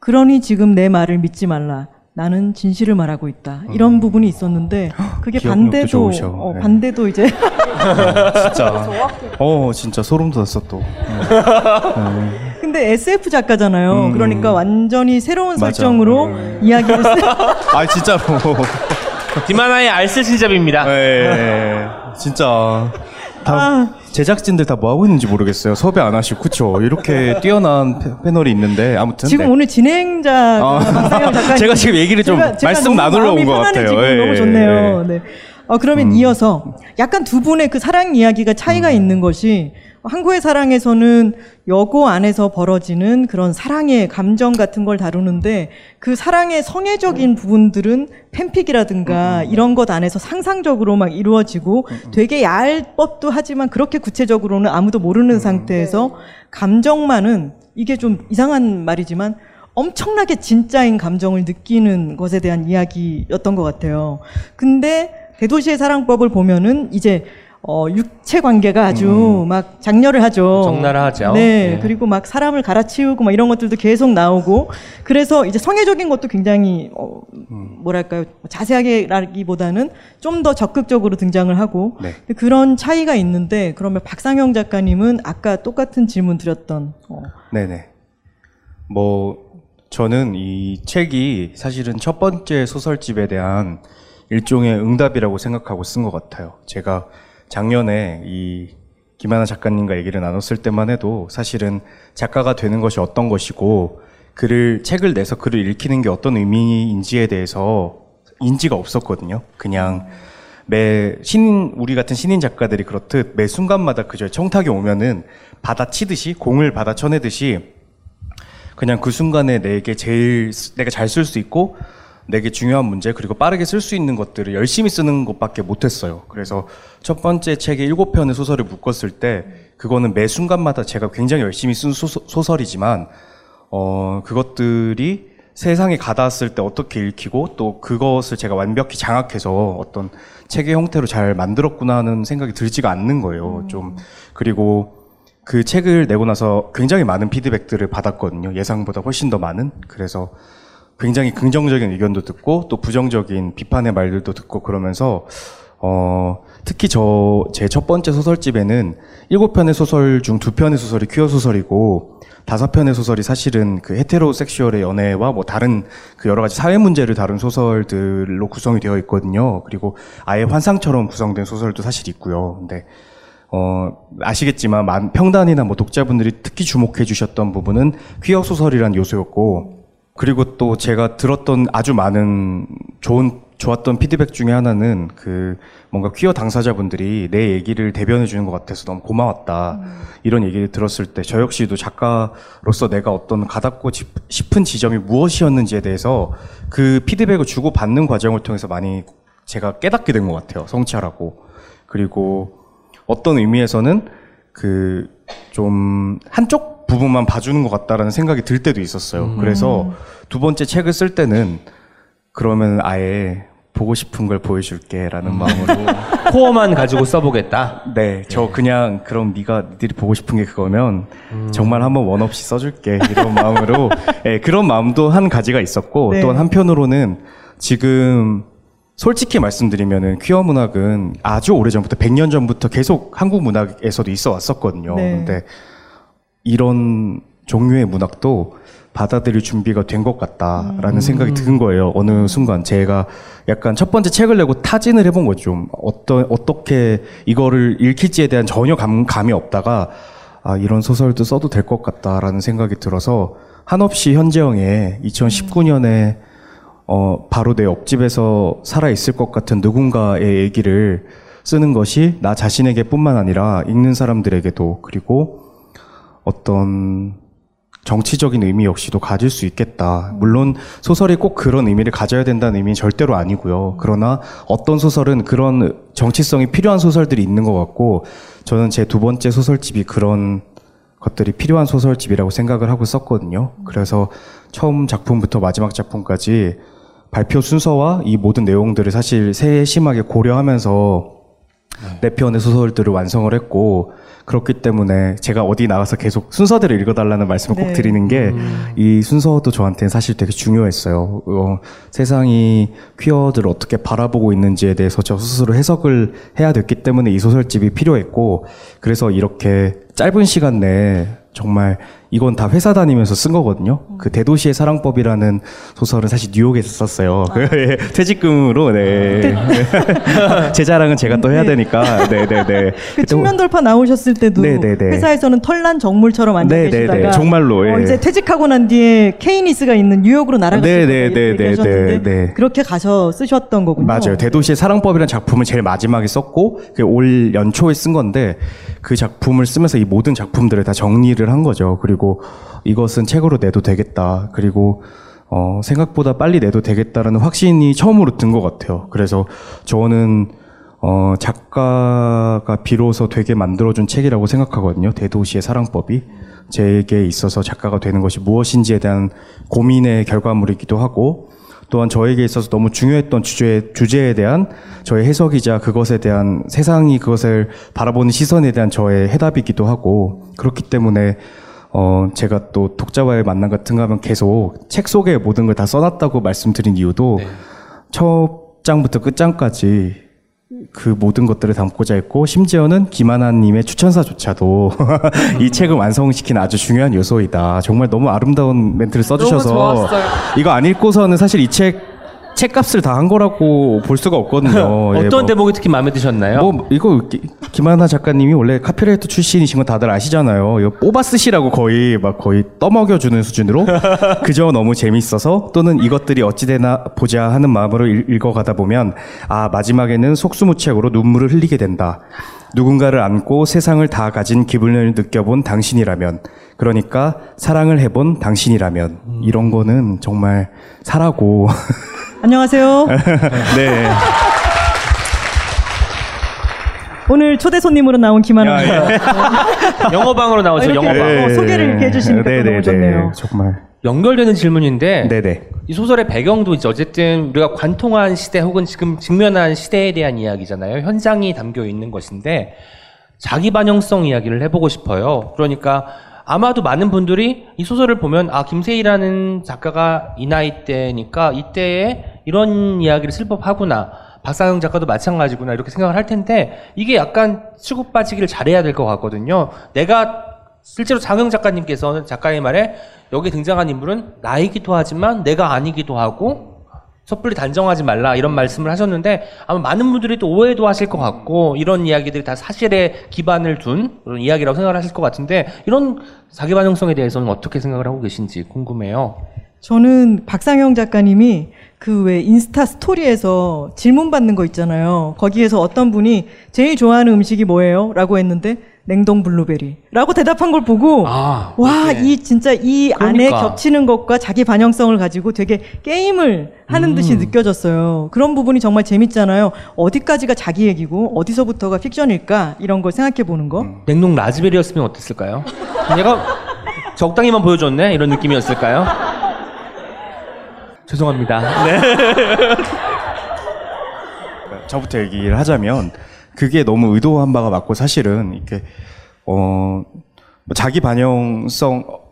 그러니 지금 내 말을 믿지 말라. 나는 진실을 말하고 있다. 이런 부분이 있었는데 그게 반대도. 어, 네. 반대도 이제 [laughs] 진짜. 어, 진짜 소름 돋았어 또. 네. [laughs] 근데 SF 작가잖아요. 음. 그러니까 완전히 새로운 맞아. 설정으로 네. 이야기를 쓰. [laughs] 아 진짜로. 디마나의 알쓸신잡입니다. 네. 진짜. 다 아. 제작진들 다 뭐 하고 있는지 모르겠어요. 섭외 안 하시고 그쵸? 이렇게 [laughs] 뛰어난 패- 패널이 있는데 아무튼 지금 네. 오늘 진행자 아, [laughs] 작가님 제가 지금 얘기를 좀 말씀 너무 나누려고 마음이 온것 같아요. 편안해지고 예, 너무 예, 좋네요. 네. 어, 그러면 음. 이어서 약간 두 분의 그 사랑 이야기가 차이가 있는 것이 한국의 사랑에서는 여고 안에서 벌어지는 그런 사랑의 감정 같은 걸 다루는데 그 사랑의 성애적인 부분들은 팬픽이라든가 이런 것 안에서 상상적으로 막 이루어지고 되게 야할 법도 하지만 그렇게 구체적으로는 아무도 모르는 상태에서 감정만은 이게 좀 이상한 말이지만 엄청나게 진짜인 감정을 느끼는 것에 대한 이야기였던 것 같아요. 근데 대도시의 사랑법을 보면은 이제 어, 육체 관계가 아주 막 장렬을 하죠. 적나라하죠. 네, 네. 그리고 막 사람을 갈아치우고 막 이런 것들도 계속 나오고 그래서 이제 성애적인 것도 굉장히 어, 뭐랄까요 자세하게라기보다는 좀 더 적극적으로 등장을 하고 네. 그런 차이가 있는데 그러면 박상영 작가님은 아까 똑같은 질문 드렸던 어, 네네. 뭐 저는 이 책이 사실은 첫 번째 소설집에 대한 일종의 응답이라고 생각하고 쓴 것 같아요. 제가 작년에 이 김하나 작가님과 얘기를 나눴을 때만 해도 사실은 작가가 되는 것이 어떤 것이고 글을 책을 내서 글을 읽히는 게 어떤 의미인지에 대해서 인지가 없었거든요. 그냥 매 신인 우리 같은 신인 작가들이 그렇듯 매 순간마다 그저 청탁이 오면은 받아치듯이 공을 받아쳐내듯이 그냥 그 순간에 내게 제일 쓰- 내가 잘 쓸 수 있고 내게 중요한 문제 그리고 빠르게 쓸 수 있는 것들을 열심히 쓰는 것밖에 못했어요. 그래서 첫 번째 책에 일곱 편의 소설을 묶었을 때 그거는 매 순간마다 제가 굉장히 열심히 쓴 소설, 소설이지만 어 그것들이 세상에 가닿았을 때 어떻게 읽히고 또 그것을 제가 완벽히 장악해서 어떤 책의 형태로 잘 만들었구나 하는 생각이 들지가 않는 거예요. 좀 그리고 그 책을 내고 나서 굉장히 많은 피드백들을 받았거든요. 예상보다 훨씬 더 많은. 그래서 굉장히 긍정적인 의견도 듣고 또 부정적인 비판의 말들도 듣고 그러면서 어 특히 저 제 첫 번째 소설집에는 일곱 편의 소설 중 두 편의 소설이 퀴어 소설이고 다섯 편의 소설이 사실은 그 헤테로섹슈얼의 연애와 뭐 다른 그 여러 가지 사회 문제를 다룬 소설들로 구성이 되어 있거든요. 그리고 아예 환상처럼 구성된 소설도 사실 있고요. 근데 어, 아시겠지만 만- 평단이나 뭐 독자분들이 특히 주목해 주셨던 부분은 퀴어 소설이란 요소였고 그리고 또 제가 들었던 아주 많은 좋은 좋았던 피드백 중에 하나는 그 뭔가 퀴어 당사자분들이 내 얘기를 대변해 주는 것 같아서 너무 고마웠다. 이런 얘기를 들었을 때 저 역시도 작가로서 내가 어떤 가닿고 짚- 싶은 지점이 무엇이었는지에 대해서 그 피드백을 주고 받는 과정을 통해서 많이 제가 깨닫게 된 것 같아요. 성찰하고. 그리고 어떤 의미에서는 그 좀 한쪽 부분만 봐주는 것 같다라는 생각이 들 때도 있었어요. 그래서 두 번째 책을 쓸 때는 그러면 아예 보고 싶은 걸 보여줄게라는 마음으로 [laughs] core만 가지고 써보겠다. 네, 저 그냥 그럼 네가 니들이 보고 싶은 게 그거면 정말 한번 원 없이 써줄게 이런 마음으로 [laughs] 예, 그런 마음도 한 가지가 있었고 네. 또 한편으로는 지금 솔직히 말씀드리면은 퀴어 문학은 아주 오래 전부터 100년 전부터 계속 한국 문학에서도 있어 왔었거든요. 네. 근데 이런 종류의 문학도 받아들일 준비가 된 것 같다라는 생각이 든 거예요. 어느 순간 제가 약간 첫 번째 책을 내고 타진을 해본 거죠. 좀 어떤 어떻게 이거를 읽힐지에 대한 전혀 감, 감이 없다가 아 이런 소설도 써도 될 것 같다라는 생각이 들어서 한없이 현재형에 2019년에 어 바로 내 옆집에서 살아 있을 것 같은 누군가의 얘기를 쓰는 것이 나 자신에게뿐만 아니라 읽는 사람들에게도 그리고 어떤 정치적인 의미 역시도 가질 수 있겠다. 물론 소설이 꼭 그런 의미를 가져야 된다는 의미는 절대로 아니고요. 그러나 어떤 소설은 그런 정치성이 필요한 소설들이 있는 것 같고 저는 제 두 번째 소설집이 그런 것들이 필요한 소설집이라고 생각을 하고 썼거든요. 그래서 처음 작품부터 마지막 작품까지 발표 순서와 이 모든 내용들을 사실 세심하게 고려하면서 네 편의 소설들을 완성을 했고 그렇기 때문에 제가 어디 나가서 계속 순서대로 읽어달라는 말씀을 꼭 네. 드리는 게 이 순서도 저한테는 사실 되게 중요했어요. 어, 세상이 퀴어들을 어떻게 바라보고 있는지에 대해서 저 스스로 해석을 해야 됐기 때문에 이 소설집이 필요했고 그래서 이렇게 짧은 시간 내에 정말 이건 다 회사 다니면서 쓴 거거든요. 그 대도시의 사랑법이라는 소설은 사실 뉴욕에서 썼어요. 그 [laughs] 퇴직금으로 네. [laughs] 제 자랑은 제가 또 해야 네. 되니까. 네, 네, 네. 그 측면 돌파 나오셨을 때도 네, 네, 네. 회사에서는 털난 정물처럼 앉아 네, 네, 계시다가 네. 정말로, 어, 예. 이제 퇴직하고 난 뒤에 케이니스가 있는 뉴욕으로 네, 네, 네, 네, 네, 네. 그렇게 가서 쓰셨던 거군요. 맞아요. 대도시의 사랑법이라는 작품을 제일 마지막에 썼고 올 연초에 쓴 건데 그 작품을 쓰면서 이 모든 작품들을 다 정리를 한 거죠. 그리고 이것은 책으로 내도 되겠다. 그리고 어, 생각보다 빨리 내도 되겠다라는 확신이 처음으로 든 것 같아요. 그래서 저는 어, 작가가 비로소 되게 만들어준 책이라고 생각하거든요. 대도시의 사랑법이. 제게 있어서 작가가 되는 것이 무엇인지에 대한 고민의 결과물이기도 하고, 또한 저에게 있어서 너무 중요했던 주제, 주제에 대한 저의 해석이자 그것에 대한 세상이 그것을 바라보는 시선에 대한 저의 해답이기도 하고 그렇기 때문에 어, 제가 또 독자와의 만남 같은 거 하면 계속 책 속에 모든 걸 다 써놨다고 말씀드린 이유도 첫 장부터 끝장까지 그 모든 것들을 담고자 했고 심지어는 김하나님의 추천사조차도 [laughs] 이 책을 완성시키는 아주 중요한 요소이다. 정말 너무 아름다운 멘트를 써주셔서. 이거 안 읽고서는 사실 이책 책값을 다 한 거라고 볼 수가 없거든요. [laughs] 예, 어떤 뭐- 대목이 특히 마음에 드셨나요? 뭐 이거 기- 김하나 작가님이 원래 카피라이터 출신이신 거 다들 아시잖아요. 이거 뽑아 쓰시라고 거의 막 거의 떠먹여 주는 수준으로 [laughs] 그저 너무 재밌어서 또는 이것들이 어찌되나 보자 하는 마음으로 읽- 읽어가다 보면 아 마지막에는 속수무책으로 눈물을 흘리게 된다. 누군가를 안고 세상을 다 가진 기분을 느껴본 당신이라면 그러니까 사랑을 해본 당신이라면 이런 거는 정말 사라고 [laughs] 안녕하세요. [laughs] 네. 오늘 초대 손님으로 나온 김하나. 야, 예. [laughs] 영어방으로 나오죠. 이렇게 영어방. 어, 소개를 이렇게 해주시니까 또 너무 네네네. 좋네요. 정말. 연결되는 질문인데 네네. 이 소설의 배경도 이제 어쨌든 우리가 관통한 시대 혹은 지금 직면한 시대에 대한 이야기잖아요. 현장이 담겨 있는 것인데 자기 반영성 이야기를 해보고 싶어요. 그러니까 아마도 많은 분들이 이 소설을 보면 아 김세희라는 작가가 이 나이 때니까 이때에 이런 이야기를 쓸 법하구나. 박상영 작가도 마찬가지구나 이렇게 생각을 할 텐데 이게 약간 치고 빠지기를 잘해야 될 것 같거든요. 내가 실제로 장영 작가님께서는 작가의 말에 여기 등장한 인물은 나이기도 하지만 내가 아니기도 하고 섣불리 단정하지 말라 이런 말씀을 하셨는데 아마 많은 분들이 또 오해도 하실 것 같고 이런 이야기들이 다 사실에 기반을 둔 그런 이야기라고 생각을 하실 것 같은데 이런 자기 반영성에 대해서는 어떻게 생각을 하고 계신지 궁금해요. 저는 박상영 작가님이 그 왜 인스타 스토리에서 질문 받는 거 있잖아요. 거기에서 어떤 분이 제일 좋아하는 음식이 뭐예요? 라고 했는데 냉동 블루베리라고 대답한 걸 보고 아, 와, 그렇게. 이 진짜 이 안에 그러니까. 겹치는 것과 자기 반영성을 가지고 되게 게임을 하는 음. 듯이 느껴졌어요. 그런 부분이 정말 재밌잖아요. 어디까지가 자기 얘기고 어디서부터가 픽션일까 이런 걸 생각해 보는 거. 냉동 라즈베리였으면 어땠을까요? 얘가 적당히만 보여줬네 이런 느낌이었을까요? [laughs] 죄송합니다. 네. [laughs] 저부터 얘기를 하자면 그게 너무 의도한 바가 맞고 사실은 이렇게 어뭐 자기 반영성 어,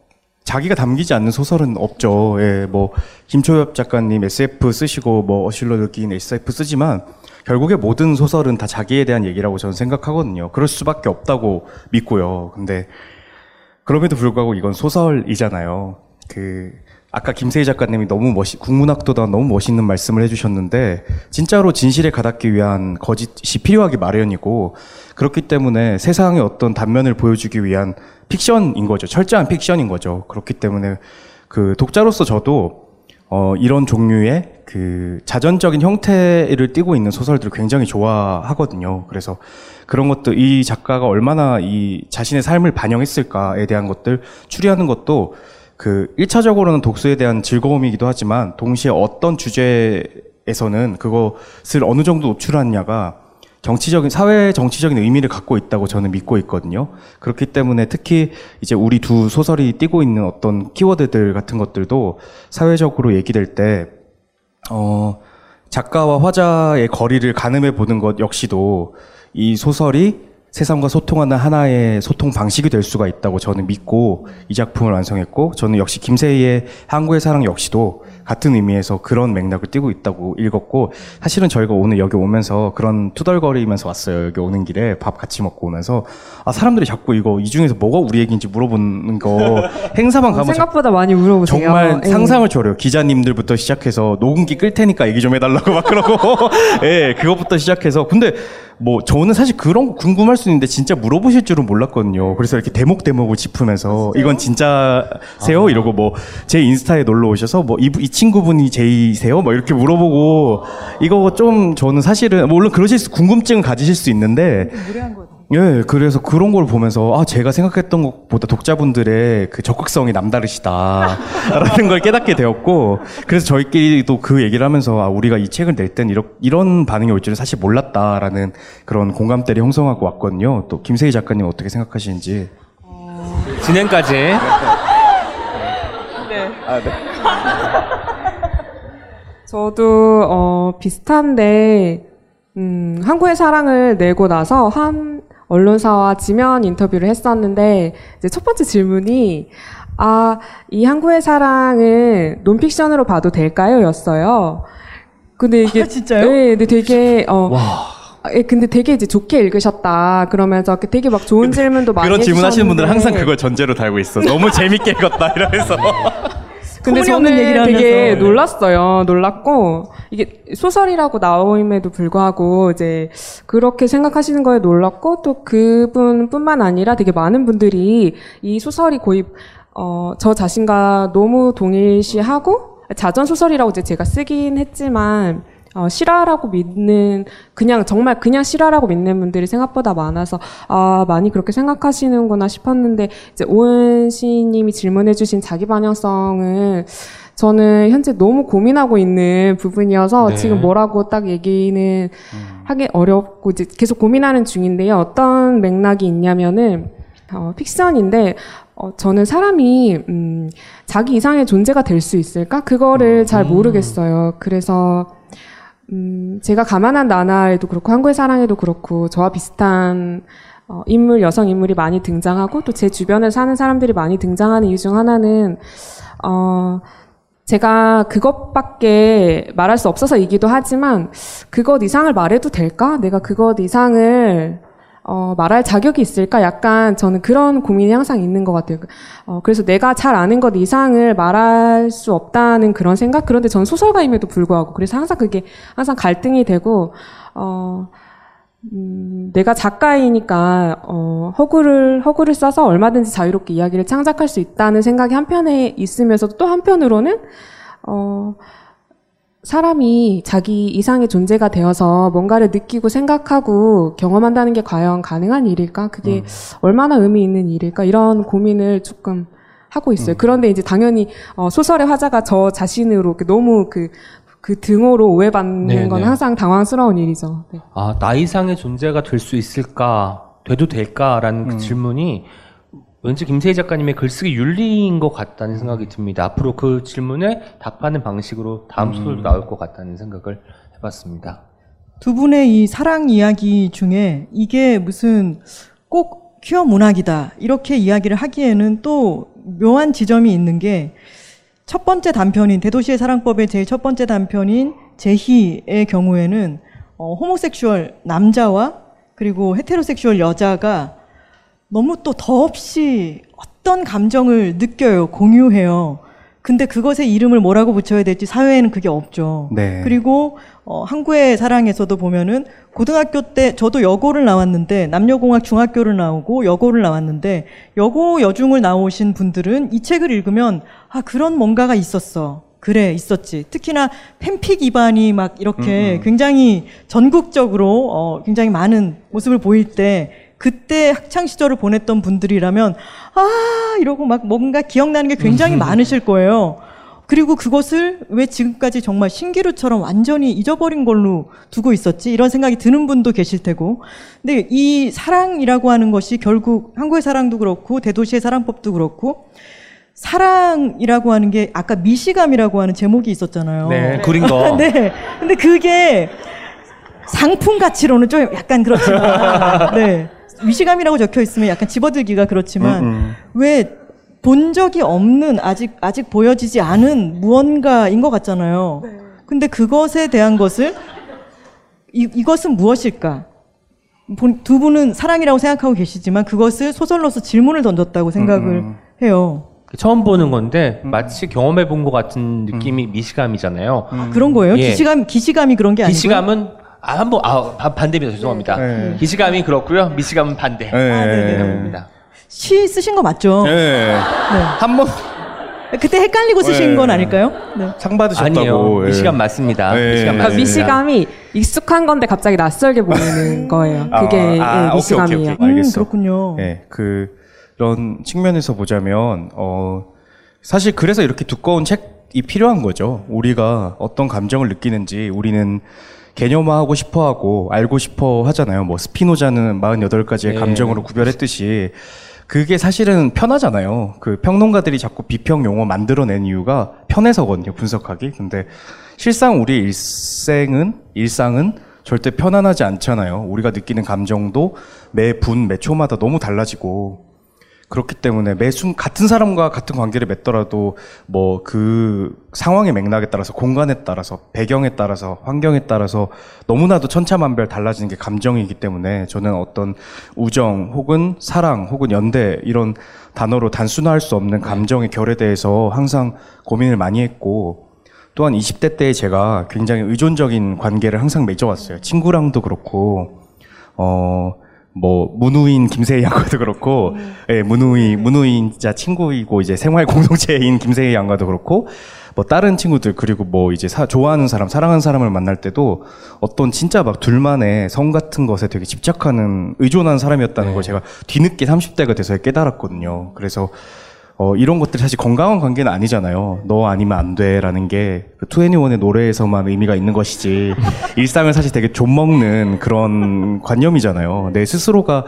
자기가 담기지 않는 소설은 없죠. 예, 뭐 김초엽 작가님 SF 쓰시고 뭐 어실로 느낀 SF 쓰지만 결국에 모든 소설은 다 자기에 대한 얘기라고 저는 생각하거든요. 그럴 수밖에 없다고 믿고요. 근데 그럼에도 불구하고 이건 소설이잖아요. 그 아까 김세희 작가님이 너무 멋있 국문학도다 너무 멋있는 말씀을 해주셨는데 진짜로 진실에 가닿기 위한 거짓이 필요하기 마련이고 그렇기 때문에 세상의 어떤 단면을 보여주기 위한 픽션인 거죠. 철저한 픽션인 거죠. 그렇기 때문에 그 독자로서 저도 어, 이런 종류의 그 자전적인 형태를 띠고 있는 소설들을 굉장히 좋아하거든요. 그래서 그런 것도 이 작가가 얼마나 이 자신의 삶을 반영했을까에 대한 것들 추리하는 것도 그 1차적으로는 독서에 대한 즐거움이기도 하지만 동시에 어떤 주제에서는 그것을 어느 정도 노출하느냐가 정치적인 사회 정치적인 의미를 갖고 있다고 저는 믿고 있거든요. 그렇기 때문에 특히 이제 우리 두 소설이 띠고 있는 어떤 키워드들 같은 것들도 사회적으로 얘기될 때 어, 작가와 화자의 거리를 가늠해 보는 것 역시도 이 소설이 세상과 소통하는 하나의 소통 방식이 될 수가 있다고 저는 믿고 이 작품을 완성했고 저는 역시 김세희의 한국의 사랑 역시도 같은 의미에서 그런 맥락을 띠고 있다고 읽었고 사실은 저희가 오늘 여기 오면서 그런 투덜거리면서 왔어요 여기 오는 길에 밥 같이 먹고 오면서 아 사람들이 자꾸 이거 이 중에서 뭐가 우리 얘기인지 물어보는 거 [laughs] 행사만 가면 자꾸 생각보다 많이 물어보세요. 정말 예. 상상을 초려요. 기자님들부터 시작해서 녹음기 끌 테니까 얘기 좀 해달라고 막 그러고, [laughs] 예, 그것부터 시작해서. 근데 뭐 저는 사실 그런 거 궁금할 수 있는데 진짜 물어보실 줄은 몰랐거든요. 그래서 이렇게 대목 대목을 짚으면서 이건 진짜세요? 이러고 뭐 제 인스타에 놀러 오셔서 뭐이 친구분이 제이세요? 뭐 이렇게 물어보고 이거 좀 저는 사실은 뭐 물론 그러실 수 궁금증을 가지실 수 있는데 예, 그래서 그런 걸 보면서 아 제가 생각했던 것보다 독자분들의 그 적극성이 남다르시다라는 [laughs] 걸 깨닫게 되었고 그래서 저희끼리도 그 얘기를 하면서 아 우리가 이 책을 낼 땐 이런 이런 반응이 올 줄은 사실 몰랐다라는 그런 공감대를 형성하고 왔거든요. 또 김세희 작가님 어떻게 생각하시는지. 진행까지. [laughs] 저도 어, 비슷한데 음, 항구의 사랑을 내고 나서 한 언론사와 지면 인터뷰를 했었는데 이제 첫 번째 질문이 아, 이 항구의 사랑을 논픽션으로 봐도 될까요? 였어요. 근데 이게 아, 진짜요? 네, 근데 되게 어 아, 예, 근데 되게 이제 좋게 읽으셨다. 그러면서 되게 막 좋은 질문도 많이 그런 질문하시는 분들은 항상 그걸 전제로 달고 있어. 너무 재밌게 읽었다 이러면서. [laughs] 근데 저는 되게 하면서. 놀랐어요. 놀랐고 이게 소설이라고 나옴에도 불구하고 이제 그렇게 생각하시는 거에 놀랐고 또 그분뿐만 아니라 되게 많은 분들이 이 소설이 거의 어, 저 자신과 너무 동일시하고 자전 소설이라고 이제 제가 쓰긴 했지만 어, 실화라고 믿는 그냥 정말 그냥 실화라고 믿는 분들이 생각보다 많아서 아 많이 그렇게 생각하시는구나 싶었는데 이제 오은 시님이 질문해주신 자기 반영성을 저는 현재 너무 고민하고 있는 부분이어서 네. 지금 뭐라고 딱 얘기는 하기 어렵고 이제 계속 고민하는 중인데요. 어떤 맥락이 있냐면은 어, 픽션인데 어, 저는 사람이 음, 자기 이상의 존재가 될 수 있을까? 그거를 잘 모르겠어요. 그래서 음, 제가 가만한 나날에도 그렇고 한국의 사랑에도 그렇고 저와 비슷한 어, 인물 여성 인물이 많이 등장하고 또 제 주변에 사는 사람들이 많이 등장하는 이유 중 하나는 어, 제가 그것밖에 말할 수 없어서이기도 하지만 그것 이상을 말해도 될까? 내가 그것 이상을 어, 말할 자격이 있을까? 약간 저는 그런 고민이 항상 있는 것 같아요. 어, 그래서 내가 잘 아는 것 이상을 말할 수 없다는 그런 생각? 그런데 전 소설가임에도 불구하고. 그래서 항상 그게 항상 갈등이 되고, 어, 음, 내가 작가이니까, 어, 허구를, 허구를 써서 얼마든지 자유롭게 이야기를 창작할 수 있다는 생각이 한편에 있으면서도 또 한편으로는, 어, 사람이 자기 이상의 존재가 되어서 뭔가를 느끼고 생각하고 경험한다는 게 과연 가능한 일일까? 그게 얼마나 의미 있는 일일까? 이런 고민을 조금 하고 있어요. 그런데 이제 당연히 어, 소설의 화자가 저 자신으로 이렇게 너무 그, 그 등호로 오해받는 네, 건 네. 항상 당황스러운 일이죠. 네. 아, 나 이상의 존재가 될 수 있을까? 돼도 될까라는 그 질문이 왠지 김세희 작가님의 글쓰기 윤리인 것 같다는 생각이 듭니다. 앞으로 그 질문에 답하는 방식으로 다음 소설도 나올 것 같다는 생각을 해봤습니다. 두 분의 이 사랑 이야기 중에 이게 무슨 꼭 퀴어 문학이다 이렇게 이야기를 하기에는 또 묘한 지점이 있는 게 첫 번째 단편인 대도시의 사랑법의 제일 첫 번째 단편인 재희의 경우에는 어, homosexual 남자와 그리고 heterosexual 여자가 너무 또 더없이 어떤 감정을 느껴요, 공유해요. 근데 그것에 이름을 뭐라고 붙여야 될지 사회에는 그게 없죠. 네. 그리고 어, 한국의 사랑에서도 보면은 고등학교 때 저도 여고를 나왔는데 남녀공학 중학교를 나오고 여고를 나왔는데 여고 여중을 나오신 분들은 이 책을 읽으면 아 그런 뭔가가 있었어. 그래 있었지. 특히나 팬픽 기반이 막 이렇게 굉장히 전국적으로 어, 굉장히 많은 모습을 보일 때 그때 학창 시절을 보냈던 분들이라면 아 이러고 막 뭔가 기억나는 게 굉장히 많으실 거예요. 그리고 그것을 왜 지금까지 정말 신기루처럼 완전히 잊어버린 걸로 두고 있었지? 이런 생각이 드는 분도 계실 테고. 근데 이 사랑이라고 하는 것이 결국 한국의 사랑도 그렇고 대도시의 사랑법도 그렇고 사랑이라고 하는 게 아까 미시감이라고 하는 제목이 있었잖아요. 네, 그린 거. [laughs] 네. 근데 그게 상품 가치로는 좀 약간 그렇지만, [laughs] 네. 미시감이라고 적혀 있으면 약간 집어들기가 그렇지만, 음, 왜본 적이 없는, 아직, 아직 보여지지 않은 무언가인 것 같잖아요. 근데 그것에 대한 것을, 이, 이것은 무엇일까? 본- 두 분은 사랑이라고 생각하고 계시지만 그것을 소설로서 질문을 던졌다고 생각을 음. 해요. 처음 보는 건데 마치 경험해 본 것 같은 느낌이 미시감이잖아요. 아, 그런 거예요? 예. 기시감, 기시감이 그런 게 아니고. 기시감은 아, 한 번 아, 반- 반대입니다. 죄송합니다. 네. 기시감이 그렇고요. 미시감은 반대. 예. 입니다. 시 쓰신 거 맞죠? 예. 네. 한 번 그때 헷갈리고 쓰신 네. 건 아닐까요? 네. 상 받으셨다고. 아니에요. 예. 미시감 맞습니다. 예. 미시감 네. 아, 맞습니다. 미시감이 익숙한 건데 갑자기 낯설게 보이는 [laughs] 거예요. 아, 그게 아, 예, 오케이, 오케이, 미시감이에요. 오케이. 알겠어. 음, 그렇군요. 예, 그런 측면에서 보자면 어 사실 그래서 이렇게 두꺼운 책이 필요한 거죠. 우리가 어떤 감정을 느끼는지 우리는 개념화하고 싶어 하고 알고 싶어 하잖아요. 뭐 스피노자는 48가지의 네. 감정으로 구별했듯이 그게 사실은 편하잖아요. 그 평론가들이 자꾸 비평 용어 만들어낸 이유가 편해서거든요 분석하기. 근데 실상 우리 일생은 일상은 절대 편안하지 않잖아요. 우리가 느끼는 감정도 매 분, 매 초마다 너무 달라지고 그렇기 때문에 매순 같은 사람과 같은 관계를 맺더라도 뭐 그 상황의 맥락에 따라서 공간에 따라서 배경에 따라서 환경에 따라서 너무나도 천차만별 달라지는 게 감정이기 때문에 저는 어떤 우정 혹은 사랑 혹은 연대 이런 단어로 단순화할 수 없는 감정의 결에 대해서 항상 고민을 많이 했고 또한 20대 때 제가 굉장히 의존적인 관계를 항상 맺어왔어요. 친구랑도 그렇고 어. 뭐 문우인 김세희 양과도 그렇고, 예, 문우인 문우인 자 친구이고 이제 생활 공동체인 김세희 양과도 그렇고, 뭐 다른 친구들 그리고 뭐 이제 사, 좋아하는 사람, 사랑하는 사람을 만날 때도 어떤 진짜 막 둘만의 성 같은 것에 되게 집착하는 의존한 사람이었다는 걸 제가 뒤늦게 30대가 돼서 깨달았거든요. 그래서 어, 이런 것들이 사실 건강한 관계는 아니잖아요. 너 아니면 안 돼라는 게그 투애니원의 노래에서만 의미가 있는 것이지 [laughs] 일상을 사실 되게 좀먹는 그런 관념이잖아요. 내 스스로가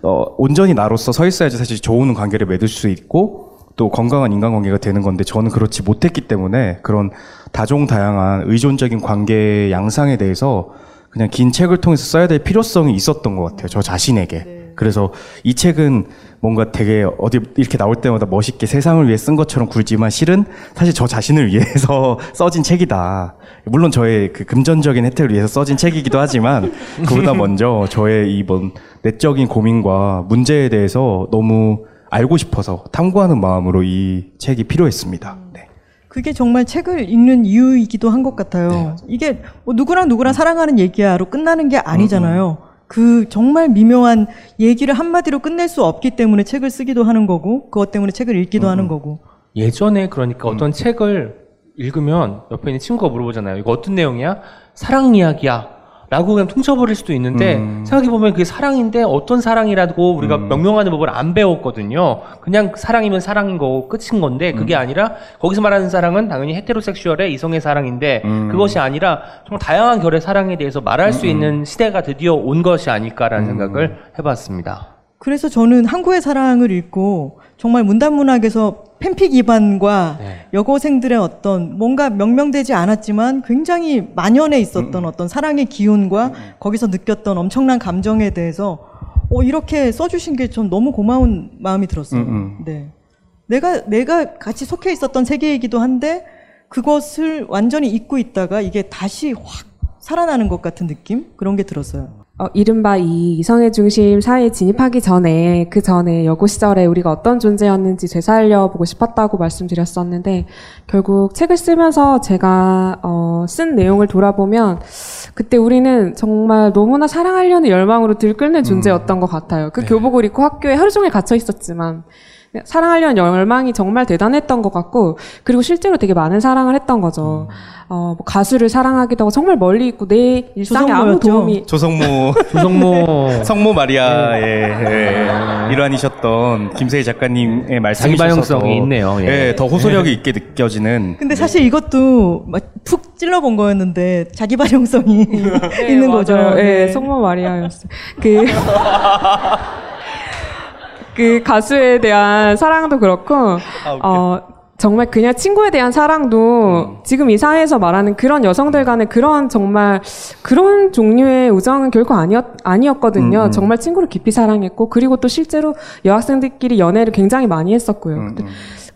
어, 온전히 나로서 서 있어야지 사실 좋은 관계를 맺을 수 있고 또 건강한 인간관계가 되는 건데 저는 그렇지 못했기 때문에 그런 다종다양한 의존적인 관계 양상에 대해서 그냥 긴 책을 통해서 써야 될 필요성이 있었던 것 같아요. 저 자신에게. 그래서 이 책은 뭔가 되게 어디 이렇게 나올 때마다 멋있게 세상을 위해 쓴 것처럼 굴지만 실은 사실 저 자신을 위해서 [laughs] 써진 책이다. 물론 저의 그 금전적인 혜택을 위해서 써진 책이기도 하지만 그보다 [laughs] 먼저 저의 이번 내적인 고민과 문제에 대해서 너무 알고 싶어서 탐구하는 마음으로 이 책이 필요했습니다. 네. 그게 정말 책을 읽는 이유이기도 한 것 같아요. 이게 뭐 누구랑 누구랑 사랑하는 얘기야로 끝나는 게 아니잖아요. 그 정말 미묘한 얘기를 한마디로 끝낼 수 없기 때문에 책을 쓰기도 하는 거고, 그것 때문에 책을 읽기도 하는 거고. 예전에 그러니까 어떤 책을 읽으면 옆에 있는 친구가 물어보잖아요. 이거 어떤 내용이야? 사랑 이야기야. 라고 그냥 퉁쳐버릴 수도 있는데 음. 생각해보면 그게 사랑인데 어떤 사랑이라고 우리가 음. 명명하는 법을 안 배웠거든요. 그냥 사랑이면 사랑인 거고 끝인 건데 그게 아니라 거기서 말하는 사랑은 당연히 헤테로섹슈얼의 이성의 사랑인데 음. 그것이 아니라 정말 다양한 결의 사랑에 대해서 말할 수 있는 시대가 드디어 온 것이 아닐까라는 생각을 해봤습니다. 그래서 저는 항구의 사랑을 읽고 정말 문단문학에서 팬픽 기반과 네. 여고생들의 어떤 뭔가 명명되지 않았지만 굉장히 만연해 있었던 어떤 사랑의 기운과 거기서 느꼈던 엄청난 감정에 대해서 어, 이렇게 써주신 게 전 너무 고마운 마음이 들었어요. 음, 음. 네. 내가, 내가 같이 속해 있었던 세계이기도 한데 그것을 완전히 잊고 있다가 이게 다시 확 살아나는 것 같은 느낌? 그런 게 들었어요. 어, 이른바 이 이성의 중심 사회에 진입하기 전에 그 전에 여고 시절에 우리가 어떤 존재였는지 되살려 보고 싶었다고 말씀드렸었는데 결국 책을 쓰면서 제가 어, 쓴 내용을 돌아보면 그때 우리는 정말 너무나 사랑하려는 열망으로 들끓는 존재였던 것 같아요. 그 교복을 입고 학교에 하루 종일 gat혀 있었지만 사랑하려는 열망이 정말 대단했던 것 같고 그리고 실제로 되게 많은 사랑을 했던 거죠. 어, 뭐 가수를 사랑하기도 하고 정말 멀리 있고 내 일상에 아무 조성모였죠. 도움이 조성모 [laughs] 조성모 [laughs] 성모 마리아의 예, 일환이셨던 김세희 작가님의 말씀이 자기반영성이 있네요. 예. 예, 더 호소력이 있게 느껴지는 근데 사실 이것도 막푹 찔러본 거였는데 자기 반영성이 [laughs] 있는 거죠. 네, 네. 성모 마리아였어요. 그, 그 가수에 대한 사랑도 그렇고, 어, 정말 그냥 친구에 대한 사랑도 지금 이 사회에서 말하는 그런 여성들 간의 그런 정말 그런 종류의 우정은 결코 아니었, 아니었거든요. 음, 음. 정말 친구를 깊이 사랑했고, 그리고 또 실제로 여학생들끼리 연애를 굉장히 많이 했었고요. 음, 음.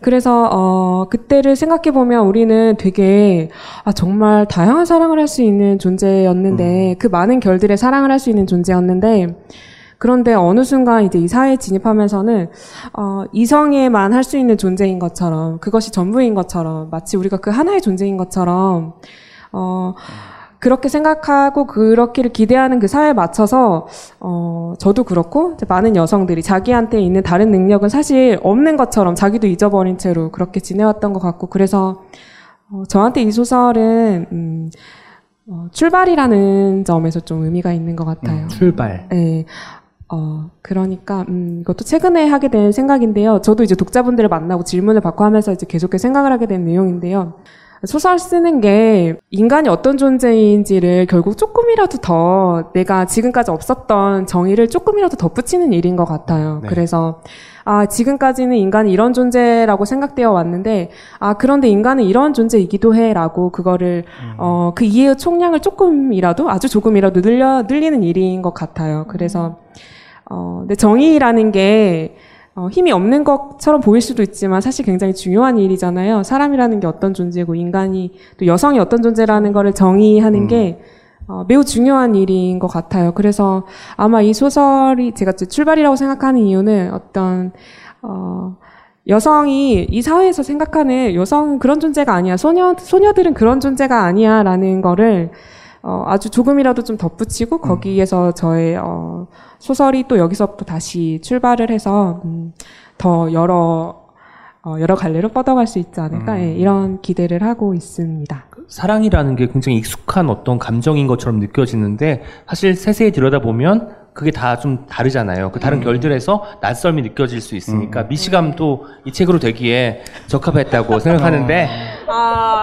그래서 어 그때를 생각해 보면 우리는 되게 아 정말 다양한 사랑을 할 수 있는 존재였는데 그 많은 결들의 사랑을 할 수 있는 존재였는데 그런데 어느 순간 이제 이 사회에 진입하면서는 어 이성에만 할 수 있는 존재인 것처럼 그것이 전부인 것처럼 마치 우리가 그 하나의 존재인 것처럼 어 그렇게 생각하고 그렇기를 기대하는 그 사회에 맞춰서 어 저도 그렇고 많은 여성들이 자기한테 있는 다른 능력은 사실 없는 것처럼 자기도 잊어버린 채로 그렇게 지내왔던 것 같고 그래서 어 저한테 이 소설은 음 어 출발이라는 점에서 좀 의미가 있는 것 같아요. 출발. 네. 어, 그러니까, 음, 이것도 최근에 하게 된 생각인데요. 저도 이제 독자분들을 만나고 질문을 받고 하면서 이제 계속해서 생각을 하게 된 내용인데요. 소설 쓰는 게 인간이 어떤 존재인지를 결국 조금이라도 더 내가 지금까지 없었던 정의를 조금이라도 덧붙이는 일인 것 같아요. 네. 그래서 아, 지금까지는 인간이 이런 존재라고 생각되어 왔는데, 아, 그런데 인간은 이런 존재이기도 해, 라고 그거를, 어, 그 이해의 총량을 조금이라도, 아주 조금이라도 늘려, 늘리는 일인 것 같아요. 그래서, 어, 근데 정의라는 게, 어, 힘이 없는 것처럼 보일 수도 있지만 사실 굉장히 중요한 일이잖아요. 사람이라는 게 어떤 존재고 인간이 또 여성이 어떤 존재라는 거를 정의하는 게 어, 매우 중요한 일인 것 같아요. 그래서 아마 이 소설이 제가 출발이라고 생각하는 이유는 어떤 어, 여성이 이 사회에서 생각하는 여성은 그런 존재가 아니야. 소녀 소녀들은 그런 존재가 아니야라는 거를 어, 아주 조금이라도 좀 덧붙이고 거기에서 저의 어, 소설이 또 여기서부터 다시 출발을 해서 음, 더 여러 어, 여러 갈래로 뻗어갈 수 있지 않을까? 예, 이런 기대를 하고 있습니다. 사랑이라는 게 굉장히 익숙한 어떤 감정인 것처럼 느껴지는데 사실 세세히 들여다보면 그게 다 좀 다르잖아요. 그 다른 결들에서 낯설미 느껴질 수 있으니까 미시감도 이 책으로 되기에 적합했다고 [laughs] 생각하는데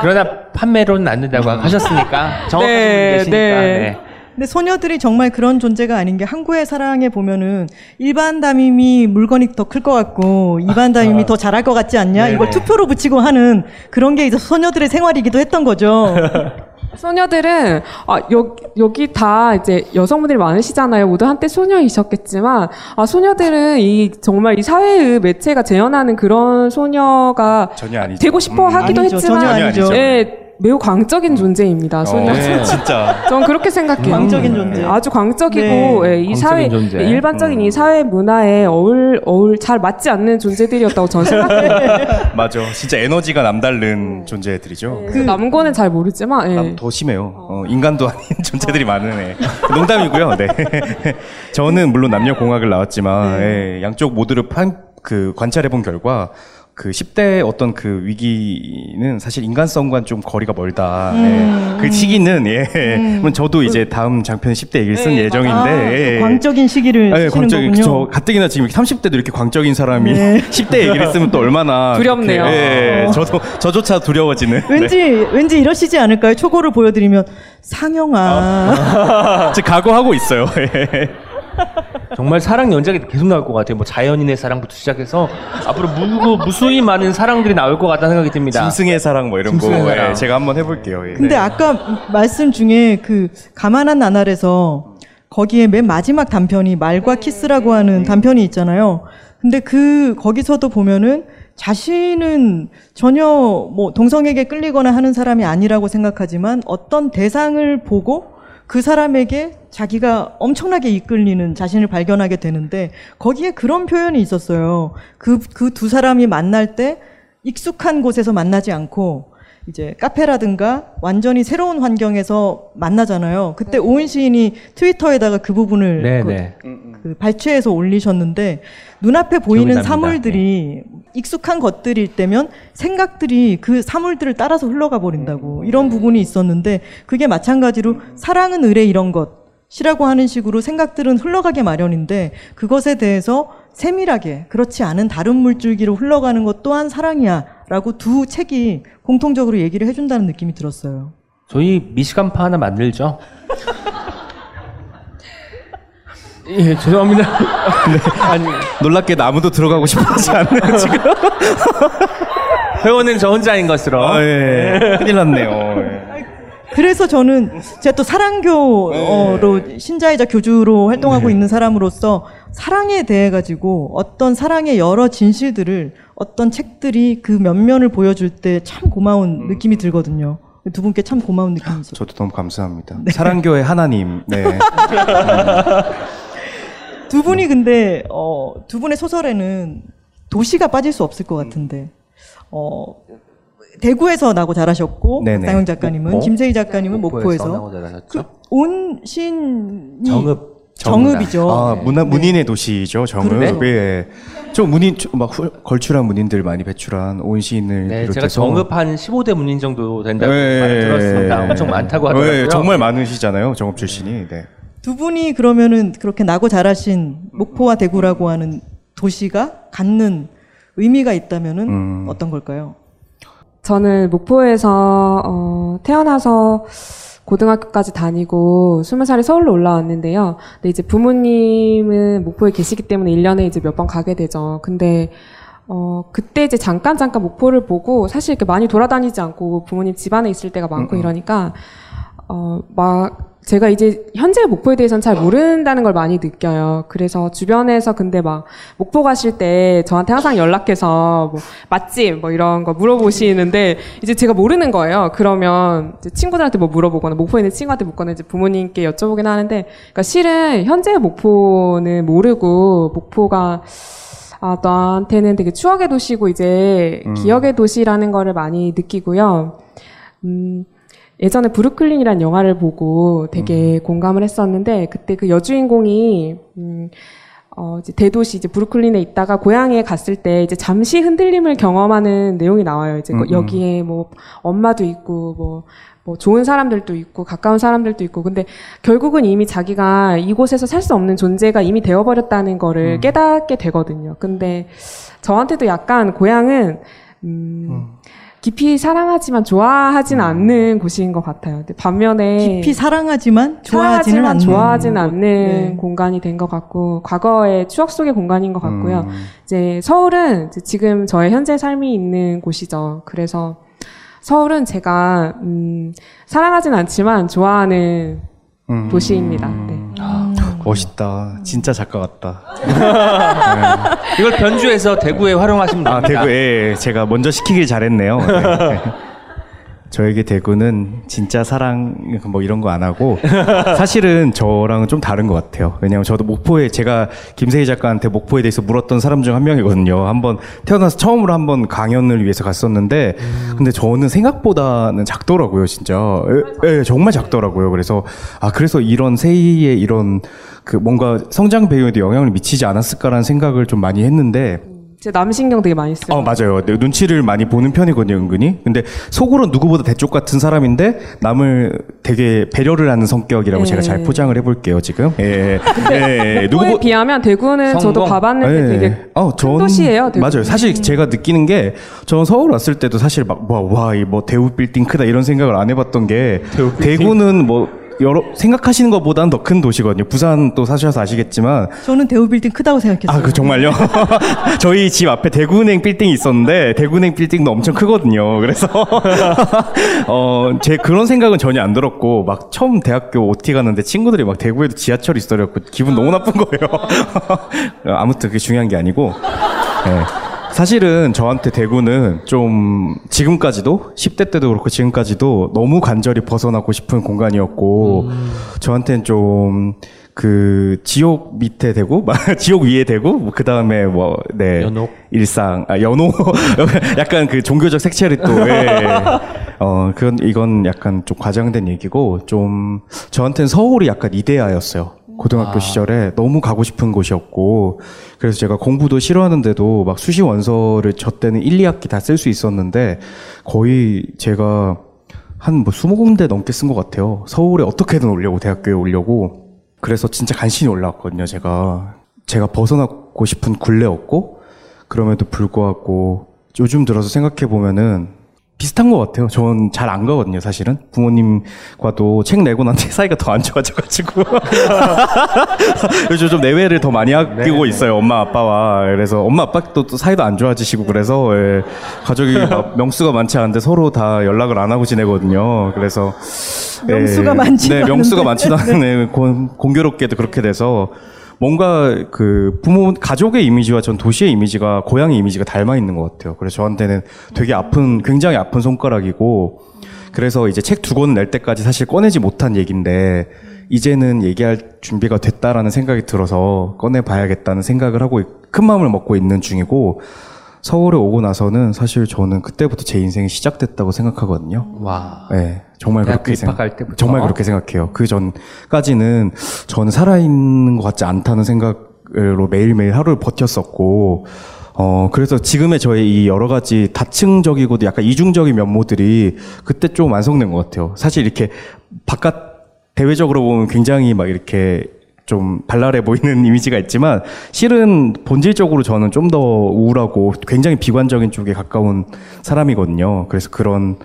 그러나 판매로는 안 된다고 하셨으니까 [laughs] 정확하신 네, 분이 계시니까 네. 네. 근데 소녀들이 정말 그런 존재가 아닌 게 항구의 사랑에 보면은 일반 담임이 물건이 더 클 것 같고 일반 담임이 더 잘할 것 같지 않냐? 이걸 투표로 붙이고 하는 그런 게 이제 소녀들의 생활이기도 했던 거죠. [laughs] 소녀들은 아, 여기, 여기 다 이제 여성분들이 많으시잖아요. 모두 한때 소녀이셨겠지만 아, 소녀들은 이 정말 이 사회의 매체가 재현하는 그런 소녀가 전혀 아니죠. 되고 싶어 음, 하기도 아니죠. 했지만 전혀 아니죠. 예, 매우 광적인 존재입니다. 소녀. 어, 진짜. [laughs] 저는 그렇게 생각해요. 광적인 음, 존재. 아주 광적이고 네. 예, 이 광적인 사회 존재. 일반적인 음. 이 사회 문화에 어울 어울 잘 맞지 않는 존재들이었다고 저는 생각해요. [laughs] 맞아. 진짜 에너지가 남다른 존재들이죠. 그 남고는 잘 모르지만 예. 남- 더 심해요. 어, 인간도 아닌 [laughs] 존재들이 많은 애. 농담이고요. 네. 저는 물론 남녀 공학을 나왔지만 예, 양쪽 모두를 판, 그 관찰해 본 결과 그 10대 어떤 그 위기는 사실 인간성과 좀 거리가 멀다. 예. 그 시기는 예. 물론 저도 이제 다음 장편 10대 얘기를 쓴 네, 예정인데 아, 예. 그 광적인 시기를 네, 쓰시는 광적인. 저 가뜩이나 지금 30대도 이렇게 광적인 사람이 네. [laughs] 10대 얘기를 쓰면 또 얼마나 [laughs] 두렵네요. 그렇게, 예, 저도 저조차 두려워지는. [laughs] 왠지 왠지 이러시지 않을까요? 초고를 보여드리면 상영아. 제 각오하고 있어요. 예. 정말 사랑 연작이 계속 나올 것 같아요. 뭐 자연인의 사랑부터 시작해서 앞으로 무, 무수히 많은 사랑들이 나올 것 같다는 생각이 듭니다. 짐승의 사랑 뭐 이런 거 짐승의 사랑. 예, 제가 한번 해볼게요. 예. 근데 네. 아까 말씀 중에 그 가만한 나날에서 거기에 맨 마지막 단편이 말과 키스라고 하는 단편이 있잖아요. 근데 그 거기서도 보면은 자신은 전혀 뭐 동성에게 끌리거나 하는 사람이 아니라고 생각하지만 어떤 대상을 보고 그 사람에게 자기가 엄청나게 이끌리는 자신을 발견하게 되는데 거기에 그런 표현이 있었어요. 그 그 두 사람이 만날 때 익숙한 곳에서 만나지 않고 이제 카페라든가 완전히 새로운 환경에서 만나잖아요. 그때 오은 시인이 트위터에다가 그 부분을 네, 그, 네. 그 발췌해서 올리셨는데 눈앞에 보이는 납니다. 사물들이 익숙한 것들일 때면 생각들이 그 사물들을 따라서 흘러가 버린다고 이런 부분이 있었는데 그게 마찬가지로 사랑은 의뢰 이런 것이라고 하는 식으로 생각들은 흘러가게 마련인데 그것에 대해서 세밀하게 그렇지 않은 다른 물줄기로 흘러가는 것 또한 사랑이야라고 두 책이 공통적으로 얘기를 해준다는 느낌이 들었어요. 저희 미시간파 하나 만들죠. 예, 죄송합니다. [laughs] [laughs] 아니, 놀랍게도 아무도 들어가고 싶어하지 않네요 [laughs] 지금. 회원은 저 혼자인 것으로. 아, 예. 큰일 났네요. 예. 그래서 저는 제가 또 사랑교로 신자이자 교주로 활동하고 있는 사람으로서 사랑에 대해 가지고 어떤 사랑의 여러 진실들을 어떤 책들이 그 면면을 보여줄 때 참 고마운 느낌이 들거든요. 두 분께 참 고마운 느낌이 있어요. 저도 너무 감사합니다. 사랑교회 하나님. 네. 두 분이 근데 어, 두 분의 소설에는 도시가 빠질 수 없을 것 같은데 어, 대구에서 나고 자라셨고 네네. 박상영 작가님은 목포? 김세희 작가님은 목포에서 나고 자라셨죠? 온 신이 정읍. 정읍 이죠. 아, 문화, 문인의 도시죠, 정읍. 그러네. 예. 저 문인, 저막 훌- 걸출한 문인들 많이 배출한 온 시인을 네, 제가 비롯해서. 정읍 한 15대 문인 정도 된다고 예, 말을 예, 들었습니다. 예. 엄청 많다고 예, 하더라고요. 정말 많으시잖아요, 정읍 출신이. 네. 두 분이 그러면은 그렇게 나고 자라신 목포와 대구라고 하는 도시가 갖는 의미가 있다면은 음. 어떤 걸까요? 저는 목포에서 어, 태어나서 고등학교까지 다니고 스무 살에 서울로 올라왔는데요. 근데 이제 부모님은 목포에 계시기 때문에 1년에 이제 몇 번 가게 되죠. 근데 어, 그때 이제 잠깐 잠깐 목포를 보고 사실 이렇게 많이 돌아다니지 않고 부모님 집안에 있을 때가 많고 음, 음. 이러니까 어, 막 제가 이제 현재 목포에 대해서는 잘 모른다는 걸 많이 느껴요. 그래서 주변에서 근데 막 목포 가실 때 저한테 항상 연락해서 뭐 맛집 뭐 이런 거 물어보시는데 이제 제가 모르는 거예요. 그러면 이제 친구들한테 뭐 물어보거나 목포에 있는 친구한테 묻거나 이제 부모님께 여쭤보긴 하는데 그러니까 실은 현재 목포는 모르고 목포가 아, 나한테는 되게 추억의 도시고 이제 음. 기억의 도시라는 거를 많이 느끼고요. 음, 예전에 브루클린이라는 영화를 보고 되게 공감을 했었는데 그때 그 여주인공이 음, 어, 이제 대도시 이제 브루클린에 있다가 고향에 갔을 때 이제 잠시 흔들림을 경험하는 내용이 나와요. 이제 그 음, 음. 여기에 뭐 엄마도 있고 뭐, 뭐 좋은 사람들도 있고 가까운 사람들도 있고 근데 결국은 이미 자기가 이곳에서 살 수 없는 존재가 이미 되어버렸다는 거를 음. 깨닫게 되거든요. 근데 저한테도 약간 고향은 음, 깊이 사랑하지만 좋아하진 않는 곳인 것 같아요. 반면에 깊이 사랑하지만 좋아하지는 사랑하지만 않는 좋아하진 곳. 않는 네. 공간이 된 것 같고 과거의 추억 속의 공간인 것 같고요. 음. 이제 서울은 이제 지금 저의 현재 삶이 있는 곳이죠. 그래서 서울은 제가 음, 사랑하진 않지만 좋아하는 음. 도시입니다. 네. 멋있다. 진짜 작가 같다. 이걸 변주해서 대구에 활용하시면 아, 됩니다. 대구에 제가 먼저 시키길 잘했네요. 네. [laughs] 저에게 대구는 진짜 사랑 뭐 이런 거 안 하고 [laughs] 사실은 저랑은 좀 다른 것 같아요. 왜냐하면 저도 목포에 제가 김세희 작가한테 목포에 대해서 물었던 사람 중 한 명이거든요. 한번 태어나서 처음으로 한번 강연을 위해서 갔었는데 근데 저는 생각보다는 작더라고요, 진짜. 예, 예, 정말 작더라고요. 그래서 아 그래서 이런 세희의 이런 그 뭔가 성장 배우에도 영향을 미치지 않았을까라는 생각을 좀 많이 했는데 제 남신경 되게 많이 써요. 어 맞아요. 내 눈치를 많이 보는 편이거든요, 은근히. 근데 속으로 누구보다 대쪽 같은 사람인데 남을 되게 배려를 하는 성격이라고 네. 제가 잘 포장을 해볼게요 지금. 예. 예. 예. 누구에 비하면 대구는 저도 성공. 가봤는데 예. 되게 어, 큰 전- 도시예요. 대구. 맞아요. 사실 제가 느끼는 게, 전 서울 왔을 때도 사실 막, 와, 와, 이 뭐 대우 빌딩 크다 이런 생각을 안 해봤던 게, 대구는 뭐, 여러, 생각하시는 것보다는 더 큰 도시거든요. 부산 또 사셔서 아시겠지만, 저는 대우 빌딩 크다고 생각했어요. 아, 그 정말요? [laughs] 저희 집 앞에 대구은행 빌딩이 있었는데 대구은행 빌딩도 엄청 크거든요. 그래서 [laughs] 어, 제 그런 생각은 전혀 안 들었고 막 처음 대학교 OT 갔는데 친구들이 막 대구에도 지하철이 있어갖고 기분 너무 나쁜 거예요. [laughs] 아무튼 그게 중요한 게 아니고. 네. 사실은 저한테 대구는 좀 지금까지도 10대 때도 그렇고 지금까지도 너무 간절히 벗어나고 싶은 공간이었고 저한테는 좀 그 지옥 밑에 대구, [laughs] 지옥 위에 대구, 그 다음에 뭐네 연옥. 일상, 아 연호 [laughs] 약간 그 종교적 색채를 또 예. 어 그건 이건 약간 좀 과장된 얘기고 좀 저한테는 서울이 약간 이데아였어요. 고등학교 시절에 너무 가고 싶은 곳이었고 그래서 제가 공부도 싫어하는데도 막 수시 원서를 저 때는 1, 2학기 다 쓸 수 있었는데 거의 제가 한뭐 20군데 넘게 쓴 것 같아요. 서울에 어떻게든 오려고 대학교에 오려고 그래서 진짜 간신히 올라왔거든요. 제가 제가 벗어나고 싶은 굴레였고 그럼에도 불구하고 요즘 들어서 생각해 보면은 비슷한 것 같아요. 전 잘 안 가거든요, 사실은. 부모님과도 책 내고 난 뒤에 사이가 더 안 좋아져가지고. [laughs] 요즘 좀 내외를 더 많이 아끼고 있어요, 엄마, 아빠와. 그래서 엄마, 아빠도 또 사이도 안 좋아지시고 그래서, 예, 가족이 [laughs] 막 명수가 많지 않은데 서로 다 연락을 안 하고 지내거든요. 그래서. 명수가 예, 많지도 네, 명수가. 많지도 않은 네, 공, 공교롭게도 그렇게 돼서 뭔가 그 부모 가족의 이미지와 전 도시의 이미지가 고향의 이미지가 닮아 있는 것 같아요. 그래서 저한테는 되게 아픈 굉장히 아픈 손가락이고 그래서 이제 책 두 권 낼 때까지 사실 꺼내지 못한 얘기인데 이제는 얘기할 준비가 됐다라는 생각이 들어서 꺼내 봐야겠다는 생각을 하고 있- 큰 마음을 먹고 있는 중이고 서울에 오고 나서는 사실 저는 그때부터 제 인생이 시작됐다고 생각하거든요. 와. 네, 정말 그렇게 생각. 입학할 때부터? 정말 그렇게 생각해요. 그 전까지는 저는 살아있는 것 같지 않다는 생각으로 매일매일 하루를 버텼었고, 어, 그래서 지금의 저의 이 여러 가지 다층적이고도 약간 이중적인 면모들이 그때 좀 완성된 것 같아요. 사실 이렇게 바깥 대외적으로 보면 굉장히 막 이렇게 좀 발랄해 보이는 [laughs] 이미지가 있지만 실은 본질적으로 저는 좀 더 우울하고 굉장히 비관적인 쪽에 가까운 사람이거든요. 그래서 그런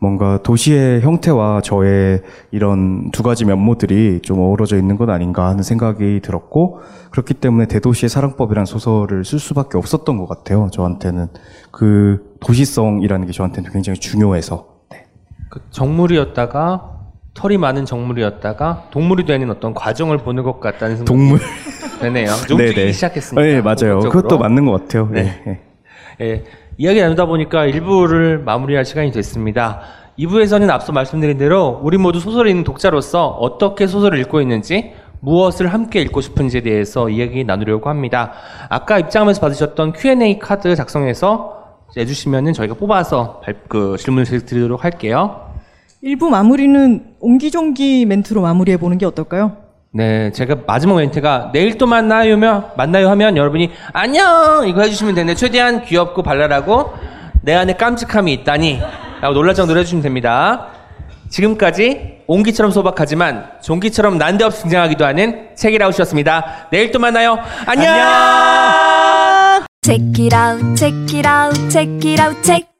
뭔가 도시의 형태와 저의 이런 두 가지 면모들이 좀 어우러져 있는 것 아닌가 하는 생각이 들었고 그렇기 때문에 대도시의 사랑법이라는 소설을 쓸 수밖에 없었던 것 같아요. 저한테는 그 도시성이라는 게 저한테는 굉장히 중요해서 네. 그 정물이었다가 털이 많은 정물이었다가 동물이 되는 어떤 과정을 보는 것 같다는 생각이 동물 되네요. 움직이기 네네. 시작했습니다. 네 맞아요. 본격적으로. 그것도 맞는 것 같아요. 네. 네. 예, 이야기 나누다 보니까 1부를 마무리할 시간이 됐습니다. 2부에서는 앞서 말씀드린 대로 우리 모두 소설을 읽는 독자로서 어떻게 소설을 읽고 있는지 무엇을 함께 읽고 싶은지에 대해서 이야기 나누려고 합니다. 아까 입장하면서 받으셨던 Q&A 카드 작성해서 내주시면은 저희가 뽑아서 발- 그 질문을 드리도록 할게요. 일부 마무리는 옹기종기 멘트로 마무리해 보는 게 어떨까요? 네, 제가 마지막 멘트가 내일 또 만나요, 만나요 하면 여러분이 안녕 이거 해주시면 되는데 최대한 귀엽고 발랄하고 내 안에 깜찍함이 있다니 라고 놀랄 정도로 해주시면 됩니다. 지금까지 옹기처럼 소박하지만 종기처럼 난데없이 등장하기도 하는 책이라웃이었습니다. 내일 또 만나요. 안녕! Check it out, check it out, check it out, check